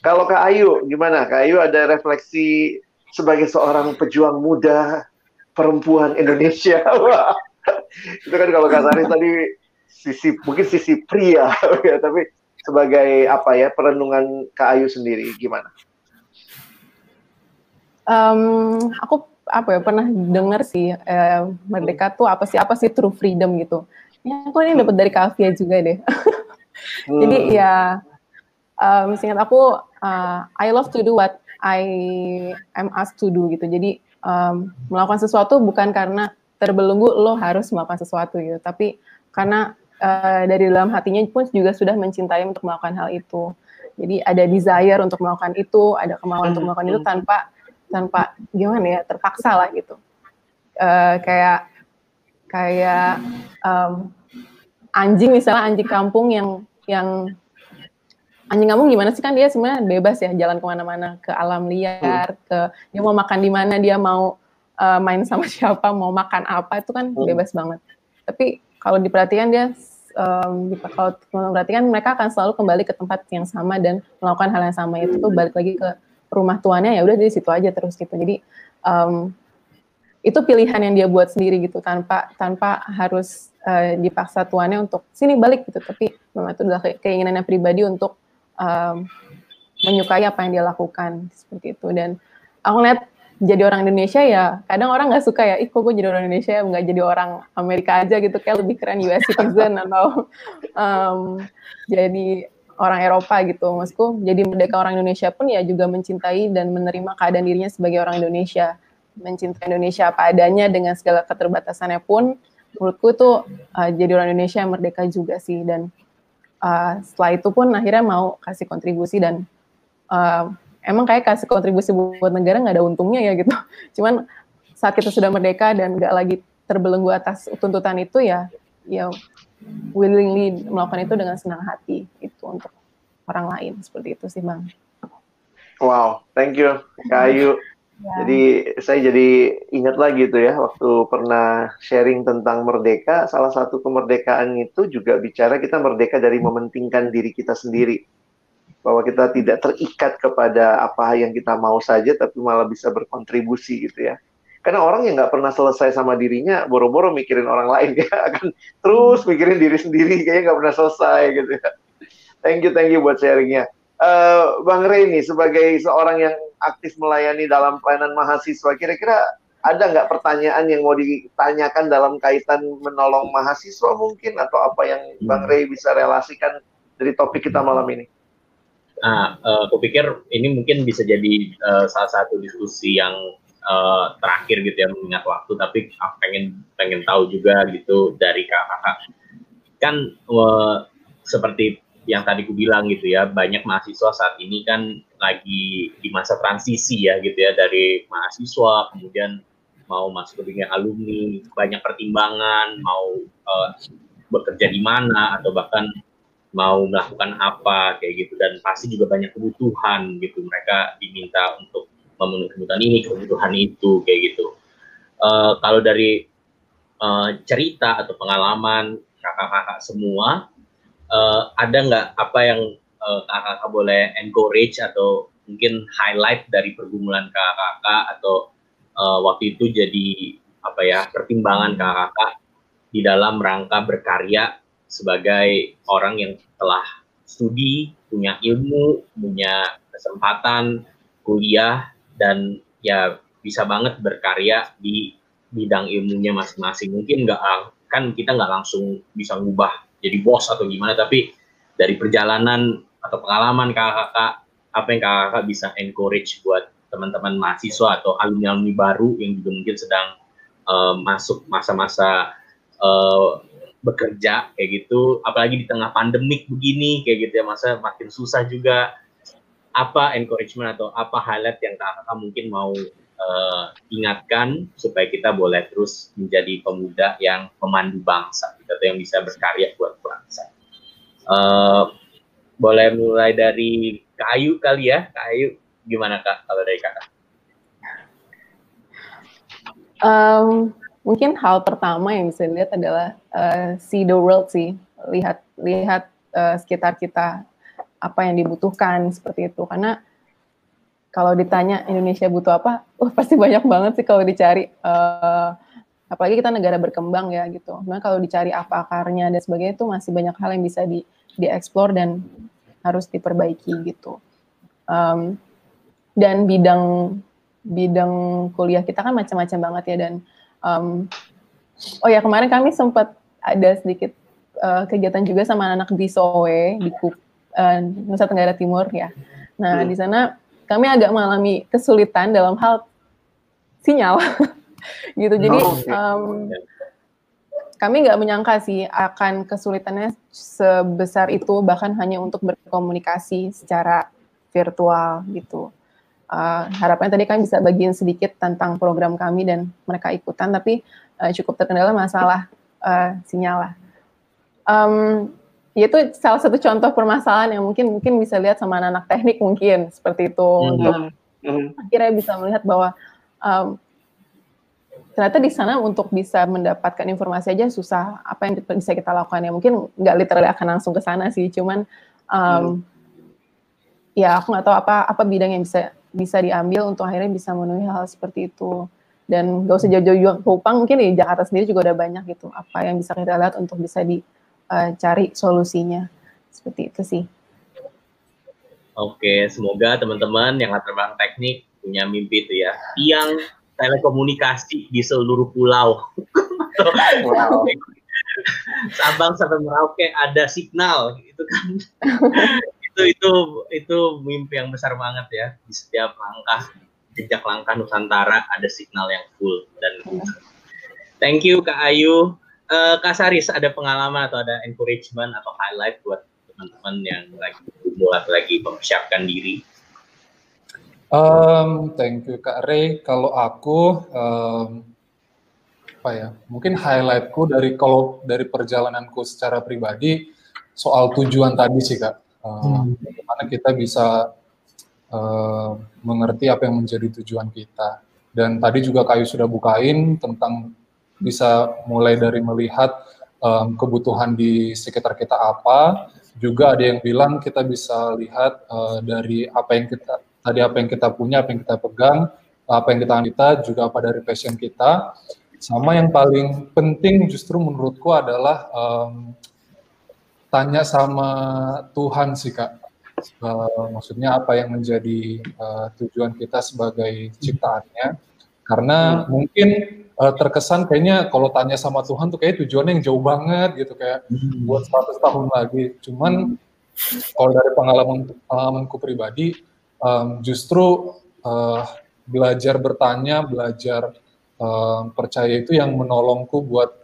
Kalau Kak Ayu gimana? Kak Ayu ada refleksi sebagai seorang pejuang muda perempuan Indonesia. itu kan kalau kasarnya tadi sisi mungkin sisi pria ya, tapi sebagai apa ya perenungan Kak Ayu sendiri gimana? Um, aku apa ya pernah dengar sih eh, merdeka tuh apa sih apa sih true freedom gitu. Ya aku ini dapat dari Kavia juga deh. hmm. Jadi ya um, singkat aku uh, I love to do what I am asked to do gitu. Jadi um, melakukan sesuatu bukan karena terbelenggu lo harus melakukan sesuatu gitu, tapi karena uh, dari dalam hatinya pun juga sudah mencintai untuk melakukan hal itu. Jadi ada desire untuk melakukan itu, ada kemauan untuk melakukan itu tanpa tanpa gimana ya terpaksa lah gitu. Uh, kayak kayak um, anjing misalnya anjing kampung yang yang anjing kampung gimana sih kan dia sebenarnya bebas ya jalan ke mana-mana ke alam liar, ke dia mau makan di mana, dia mau uh, main sama siapa, mau makan apa itu kan bebas banget. Tapi kalau diperhatikan dia um, kalau memperhatikan mereka akan selalu kembali ke tempat yang sama dan melakukan hal yang sama itu tuh balik lagi ke rumah tuannya ya udah di situ aja terus gitu. Jadi um, itu pilihan yang dia buat sendiri gitu tanpa tanpa harus uh, dipaksa tuannya untuk sini balik gitu. Tapi memang itu adalah keinginannya pribadi untuk um, menyukai apa yang dia lakukan seperti itu. Dan aku lihat jadi orang Indonesia ya kadang orang nggak suka ya ih kok gue jadi orang Indonesia nggak jadi orang Amerika aja gitu. Kayak lebih keren US citizen atau um, jadi orang Eropa gitu. Maksudku jadi merdeka orang Indonesia pun ya juga mencintai dan menerima keadaan dirinya sebagai orang Indonesia. Mencintai Indonesia apa adanya dengan segala keterbatasannya pun menurutku tuh uh, jadi orang Indonesia yang merdeka juga sih. Dan uh, setelah itu pun akhirnya mau kasih kontribusi dan uh, emang kayak kasih kontribusi buat negara nggak ada untungnya ya gitu. Cuman saat kita sudah merdeka dan nggak lagi terbelenggu atas tuntutan itu ya, ya willingly melakukan itu dengan senang hati itu untuk orang lain seperti itu sih bang. Wow, thank you Kayu. Ya. Jadi saya jadi ingat lagi tuh ya waktu pernah sharing tentang merdeka, salah satu kemerdekaan itu juga bicara kita merdeka dari mementingkan diri kita sendiri. Bahwa kita tidak terikat kepada apa yang kita mau saja tapi malah bisa berkontribusi gitu ya. Karena orang yang nggak pernah selesai sama dirinya, boro-boro mikirin orang lain ya akan terus mikirin diri sendiri kayaknya nggak pernah selesai gitu ya. Thank you, thank you buat sharingnya. Uh, Bang Rey sebagai seorang yang aktif melayani dalam pelayanan mahasiswa, kira-kira ada nggak pertanyaan yang mau ditanyakan dalam kaitan menolong mahasiswa mungkin atau apa yang Bang hmm. Rey bisa relasikan dari topik kita malam ini? Nah, uh, aku pikir ini mungkin bisa jadi uh, salah satu diskusi yang uh, terakhir gitu ya mengingat waktu, tapi aku pengen pengen tahu juga gitu dari kakak-kakak. Kan uh, seperti yang tadi aku bilang gitu ya, banyak mahasiswa saat ini kan lagi di masa transisi ya gitu ya dari mahasiswa kemudian mau masuk ke dunia alumni, banyak pertimbangan, mau uh, bekerja di mana atau bahkan mau melakukan apa kayak gitu dan pasti juga banyak kebutuhan gitu mereka diminta untuk memenuhi kebutuhan ini kebutuhan itu kayak gitu. Uh, kalau dari uh, cerita atau pengalaman kakak-kakak semua uh, ada nggak apa yang uh, kakak-kakak boleh encourage atau mungkin highlight dari pergumulan kakak-kakak atau uh, waktu itu jadi apa ya pertimbangan kakak-kakak di dalam rangka berkarya sebagai orang yang telah studi, punya ilmu, punya kesempatan kuliah dan ya bisa banget berkarya di bidang ilmunya masing-masing. Mungkin nggak kan kita nggak langsung bisa ngubah jadi bos atau gimana, tapi dari perjalanan atau pengalaman kakak-kakak, apa yang kakak-kakak bisa encourage buat teman-teman mahasiswa atau alumni-alumni baru yang juga mungkin sedang uh, masuk masa-masa uh, bekerja kayak gitu apalagi di tengah pandemik begini kayak gitu ya masa makin susah juga apa encouragement atau apa highlight yang kakak mungkin mau uh, ingatkan supaya kita boleh terus menjadi pemuda yang pemandu bangsa atau yang bisa berkarya buat bangsa? Uh, boleh mulai dari kayu kali ya. Kayu gimana kak kalau dari kakak? Um, mungkin hal pertama yang bisa dilihat adalah uh, see the world sih. Lihat lihat uh, sekitar kita apa yang dibutuhkan seperti itu karena kalau ditanya Indonesia butuh apa, uh, pasti banyak banget sih kalau dicari. Uh, apalagi kita negara berkembang ya gitu. Nah kalau dicari apa akarnya dan sebagainya itu masih banyak hal yang bisa di dieksplor dan harus diperbaiki gitu. Um, dan bidang bidang kuliah kita kan macam-macam banget ya dan Um, oh ya kemarin kami sempat ada sedikit uh, kegiatan juga sama anak, -anak di Soe di Kup, uh, Nusa Tenggara Timur ya. Nah hmm. di sana kami agak mengalami kesulitan dalam hal sinyal gitu. Jadi um, kami nggak menyangka sih akan kesulitannya sebesar itu bahkan hanya untuk berkomunikasi secara virtual gitu uh, harapannya tadi kan bisa bagian sedikit tentang program kami dan mereka ikutan, tapi uh, cukup terkendala masalah uh, sinyal lah. Um, itu salah satu contoh permasalahan yang mungkin mungkin bisa lihat sama anak-anak teknik mungkin seperti itu mm -hmm. untuk mm -hmm. akhirnya bisa melihat bahwa um, ternyata di sana untuk bisa mendapatkan informasi aja susah apa yang bisa kita lakukan ya mungkin nggak literally akan langsung ke sana sih cuman um, mm. ya aku nggak tahu apa apa bidang yang bisa bisa diambil untuk akhirnya bisa memenuhi hal, seperti itu dan gak usah jauh-jauh Kupang mungkin di Jakarta sendiri juga udah banyak gitu apa yang bisa kita lihat untuk bisa dicari uh, solusinya seperti itu sih. Oke, semoga teman-teman yang latar belakang teknik punya mimpi itu ya. Tiang telekomunikasi di seluruh pulau. wow. Sabang sampai Merauke ada signal itu kan itu itu itu mimpi yang besar banget ya di setiap langkah jejak langkah Nusantara ada signal yang full dan thank you Kak Ayu uh, Kak Saris ada pengalaman atau ada encouragement atau highlight buat teman-teman yang lagi mulai lagi mempersiapkan diri um, thank you Kak Ray kalau aku um, apa ya mungkin highlightku dari kalau dari perjalananku secara pribadi soal tujuan tadi sih Kak Hmm. bagaimana kita bisa uh, mengerti apa yang menjadi tujuan kita. Dan tadi juga Kayu sudah bukain tentang bisa mulai dari melihat um, kebutuhan di sekitar kita apa. Juga ada yang bilang kita bisa lihat uh, dari apa yang kita tadi apa yang kita punya, apa yang kita pegang, apa yang kita kita, juga apa dari passion kita. Sama yang paling penting justru menurutku adalah um, tanya sama Tuhan sih kak. Uh, maksudnya apa yang menjadi uh, tujuan kita sebagai ciptaannya? Karena mungkin uh, terkesan kayaknya kalau tanya sama Tuhan tuh kayak tujuannya yang jauh banget gitu kayak hmm. buat 100 tahun lagi. Cuman kalau dari pengalaman pengalamanku pribadi, um, justru uh, belajar bertanya, belajar um, percaya itu yang menolongku buat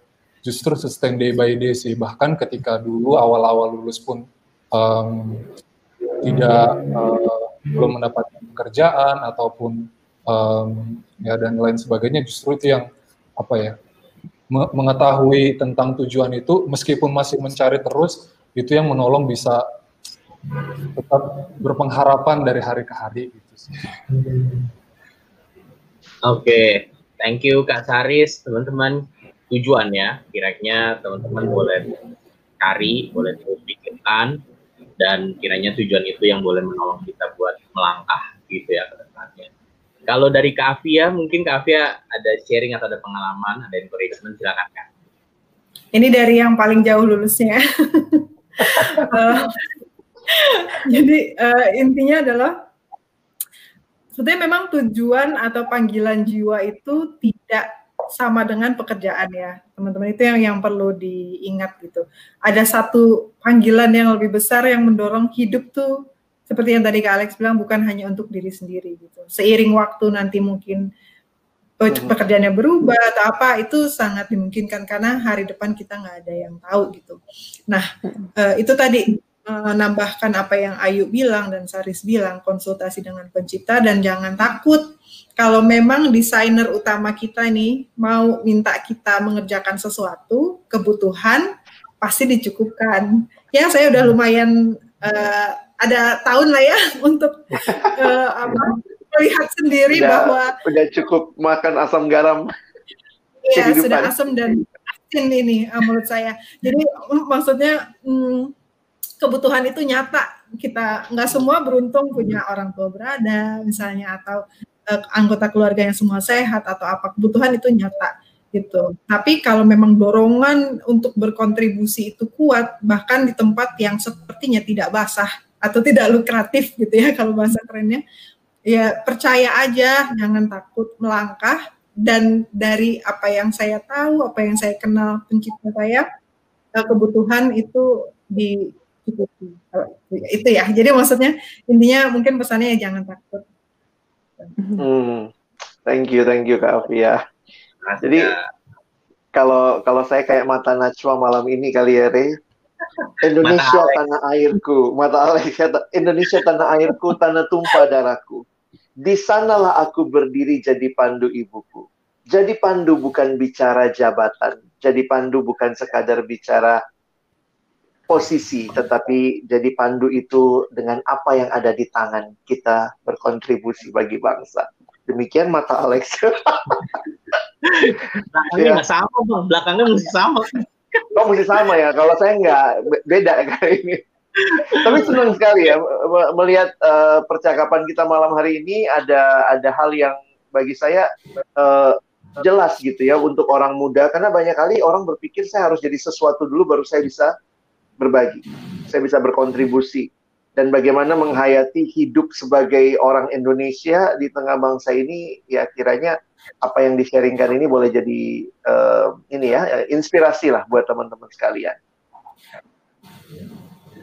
justru sustain day by day sih. Bahkan ketika dulu awal-awal lulus pun um, tidak uh, belum mendapatkan pekerjaan ataupun um, ya dan lain sebagainya, justru itu yang apa ya mengetahui tentang tujuan itu meskipun masih mencari terus itu yang menolong bisa tetap berpengharapan dari hari ke hari gitu sih. Oke, okay. thank you Kak Saris, teman-teman. Tujuannya, kiranya teman-teman boleh cari, boleh pikirkan, dan kiranya tujuan itu yang boleh menolong kita buat melangkah gitu ya ke depannya. Kalau dari Kak Afia, mungkin Kak Afia ada sharing atau ada pengalaman, ada encouragement, silakan Kak. Ini dari yang paling jauh lulusnya. uh, jadi uh, intinya adalah sebetulnya memang tujuan atau panggilan jiwa itu tidak sama dengan pekerjaan ya teman-teman itu yang yang perlu diingat gitu ada satu panggilan yang lebih besar yang mendorong hidup tuh seperti yang tadi Kak Alex bilang bukan hanya untuk diri sendiri gitu seiring waktu nanti mungkin hmm. pekerjaannya berubah atau apa itu sangat dimungkinkan karena hari depan kita nggak ada yang tahu gitu nah uh, itu tadi menambahkan apa yang Ayu bilang dan Saris bilang, konsultasi dengan pencipta dan jangan takut kalau memang desainer utama kita ini mau minta kita mengerjakan sesuatu, kebutuhan pasti dicukupkan. Ya, saya udah lumayan uh, ada tahun lah ya untuk uh, apa, melihat sendiri udah, bahwa udah cukup makan asam garam. Iya, sudah asam dan asin ini uh, menurut saya. Jadi maksudnya hmm, kebutuhan itu nyata kita nggak semua beruntung punya orang tua berada misalnya atau uh, anggota keluarga yang semua sehat atau apa kebutuhan itu nyata gitu tapi kalau memang dorongan untuk berkontribusi itu kuat bahkan di tempat yang sepertinya tidak basah atau tidak lukratif gitu ya kalau bahasa kerennya. Ya percaya aja jangan takut melangkah. Dan dari apa yang saya tahu apa yang saya kenal pencipta saya eh, kebutuhan itu di cukup itu ya. Jadi maksudnya intinya mungkin pesannya ya jangan takut. Hmm. thank you thank you kak Afia jadi kalau kalau saya kayak mata Najwa malam ini kali ya Re Indonesia mata tanah airku mata Alex Indonesia tanah airku tanah tumpah darahku di sanalah aku berdiri jadi pandu ibuku jadi pandu bukan bicara jabatan jadi pandu bukan sekadar bicara posisi, tetapi jadi pandu itu dengan apa yang ada di tangan kita berkontribusi bagi bangsa. Demikian mata Alex. belakangnya ya. sama bang, belakangnya mesti sama. Oh mesti sama ya, kalau saya nggak beda kali ini. Tapi senang sekali ya melihat uh, percakapan kita malam hari ini ada ada hal yang bagi saya uh, jelas gitu ya untuk orang muda. Karena banyak kali orang berpikir saya harus jadi sesuatu dulu baru saya bisa berbagi, saya bisa berkontribusi. Dan bagaimana menghayati hidup sebagai orang Indonesia di tengah bangsa ini ya kiranya apa yang di-sharingkan ini boleh jadi uh, ini ya inspirasi lah buat teman-teman sekalian.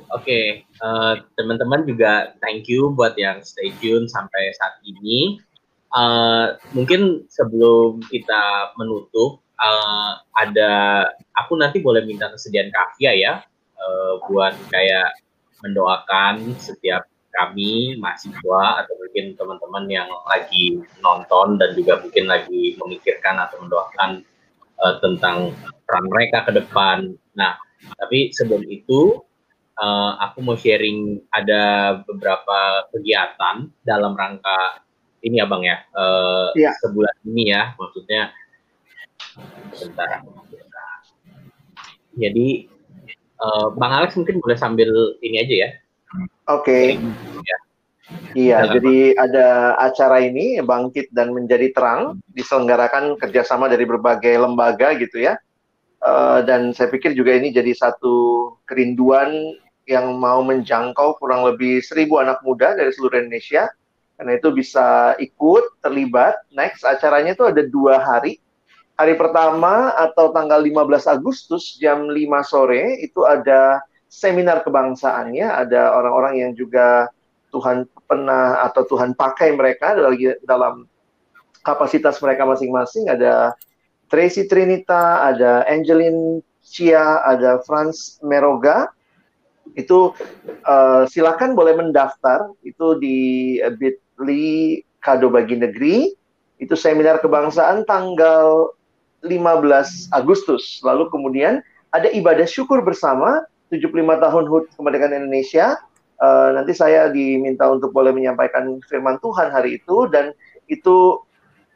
Oke, okay, uh, eh, teman-teman juga thank you buat yang stay tune sampai saat ini. Uh, mungkin sebelum kita menutup, uh, ada aku nanti boleh minta kesediaan Kavia ya uh, buat kayak mendoakan setiap kami mahasiswa atau mungkin teman-teman yang lagi nonton dan juga mungkin lagi memikirkan atau mendoakan uh, tentang peran mereka ke depan. Nah, tapi sebelum itu uh, aku mau sharing ada beberapa kegiatan dalam rangka ini ya bang ya, uh, ya. sebulan ini ya maksudnya. Sebentar. Jadi Uh, Bang Alex mungkin boleh sambil ini aja ya. Oke. Okay. Ya. Iya, jadi ada acara ini bangkit dan menjadi terang diselenggarakan kerjasama dari berbagai lembaga gitu ya. Uh, dan saya pikir juga ini jadi satu kerinduan yang mau menjangkau kurang lebih seribu anak muda dari seluruh Indonesia. Karena itu bisa ikut, terlibat. Next, acaranya itu ada dua hari hari pertama atau tanggal 15 Agustus jam 5 sore itu ada seminar kebangsaannya, ada orang-orang yang juga Tuhan pernah atau Tuhan pakai mereka dalam kapasitas mereka masing-masing. Ada Tracy Trinita, ada Angeline Chia, ada Franz Meroga. Itu uh, silakan boleh mendaftar itu di Bitly Kado Bagi Negeri. Itu seminar kebangsaan tanggal 15 Agustus. Lalu kemudian ada ibadah syukur bersama 75 tahun HUT kemerdekaan Indonesia. Uh, nanti saya diminta untuk boleh menyampaikan firman Tuhan hari itu dan itu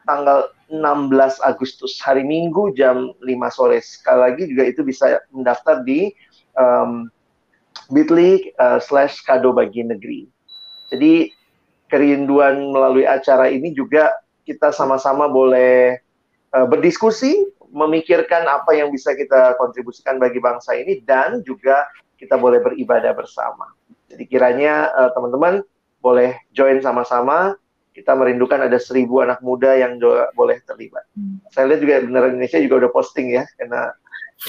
tanggal 16 Agustus hari Minggu jam 5 sore. Sekali lagi juga itu bisa mendaftar di um, bit.ly uh, slash kado bagi negeri. Jadi kerinduan melalui acara ini juga kita sama-sama boleh uh, berdiskusi, memikirkan apa yang bisa kita kontribusikan bagi bangsa ini dan juga kita boleh beribadah bersama. Jadi kiranya uh, teman-teman boleh join sama-sama kita merindukan ada seribu anak muda yang juga boleh terlibat. Hmm. Saya lihat juga benar Indonesia juga udah posting ya, karena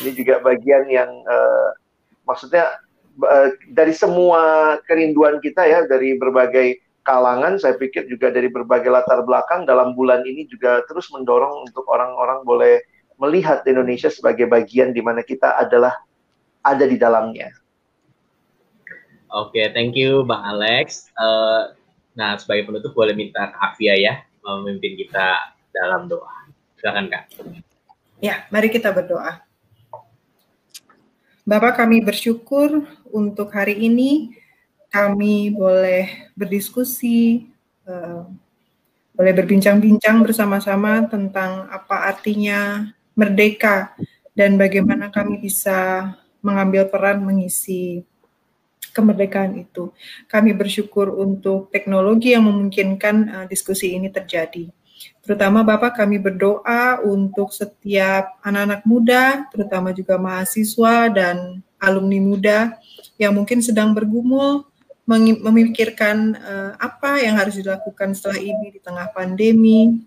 ini juga bagian yang uh, maksudnya uh, dari semua kerinduan kita ya, dari berbagai kalangan, saya pikir juga dari berbagai latar belakang dalam bulan ini juga terus mendorong untuk orang-orang boleh melihat Indonesia sebagai bagian di mana kita adalah ada di dalamnya. Oke, okay, thank you Bang Alex. Uh, Nah, sebagai penutup boleh minta Kak Afia ya memimpin kita dalam doa. Silakan Kak. Ya, mari kita berdoa. Bapak kami bersyukur untuk hari ini kami boleh berdiskusi, uh, boleh berbincang-bincang bersama-sama tentang apa artinya merdeka dan bagaimana kami bisa mengambil peran mengisi kemerdekaan itu. Kami bersyukur untuk teknologi yang memungkinkan uh, diskusi ini terjadi. Terutama Bapak kami berdoa untuk setiap anak-anak muda, terutama juga mahasiswa dan alumni muda yang mungkin sedang bergumul memikirkan uh, apa yang harus dilakukan setelah ini di tengah pandemi,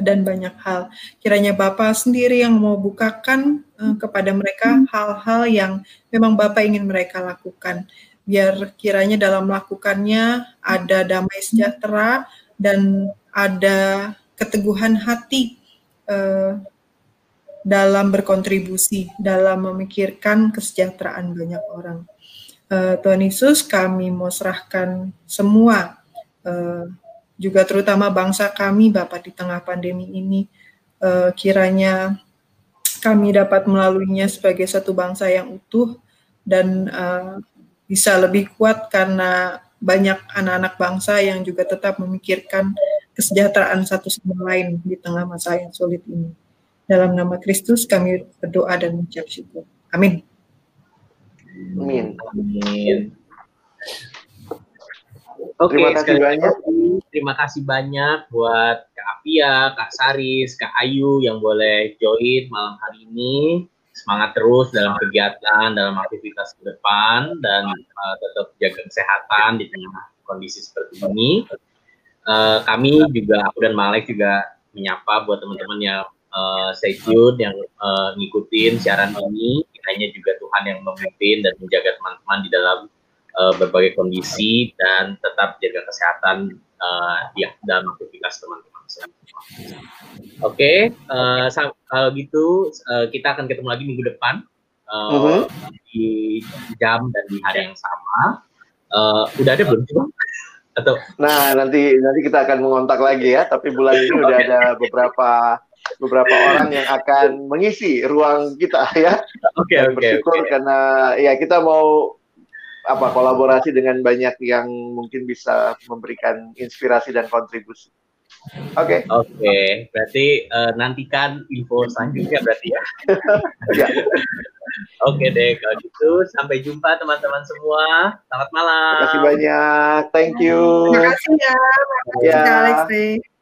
dan banyak hal. Kiranya Bapak sendiri yang mau bukakan uh, kepada mereka hal-hal yang memang Bapak ingin mereka lakukan. Biar kiranya dalam melakukannya ada damai sejahtera dan ada keteguhan hati uh, dalam berkontribusi, dalam memikirkan kesejahteraan banyak orang. Uh, Tuhan Yesus, kami mau serahkan semua uh, juga terutama bangsa kami Bapak di tengah pandemi ini uh, kiranya kami dapat melaluinya sebagai satu bangsa yang utuh dan uh, bisa lebih kuat karena banyak anak-anak bangsa yang juga tetap memikirkan kesejahteraan satu sama lain di tengah masa yang sulit ini. Dalam nama Kristus kami berdoa dan mengucap syukur. Amin. Amin. Amin. Oke, terima kasih banyak. Terima kasih banyak buat Kak Afia, Kak Saris, Kak Ayu yang boleh join malam hari ini. Semangat terus dalam kegiatan, dalam aktivitas ke depan, dan uh, tetap jaga kesehatan di tengah kondisi seperti ini. Uh, kami juga, aku dan Malek juga menyapa buat teman-teman yang uh, stay tune, yang uh, ngikutin siaran ini. Kiranya juga Tuhan yang memimpin dan menjaga teman-teman di dalam uh, berbagai kondisi dan tetap jaga kesehatan uh, ya dalam aktivitas teman-teman. Oke, okay, uh, kalau gitu uh, kita akan ketemu lagi minggu depan uh, uh -huh. di jam dan di hari yang sama. Uh, udah ada belum sih Atau? Nah nanti nanti kita akan mengontak lagi ya. Tapi bulan ini udah ada beberapa beberapa orang yang akan mengisi ruang kita ya. Oke okay, oke. Okay, bersyukur okay. karena ya kita mau apa kolaborasi dengan banyak yang mungkin bisa memberikan inspirasi dan kontribusi. Oke. Okay. Oke, okay. berarti uh, nantikan info selanjutnya berarti ya. ya. Oke okay deh, kalau gitu sampai jumpa teman-teman semua. Selamat malam. Terima kasih banyak. Thank you. Terima kasih ya. Terima kasih ya. Alex.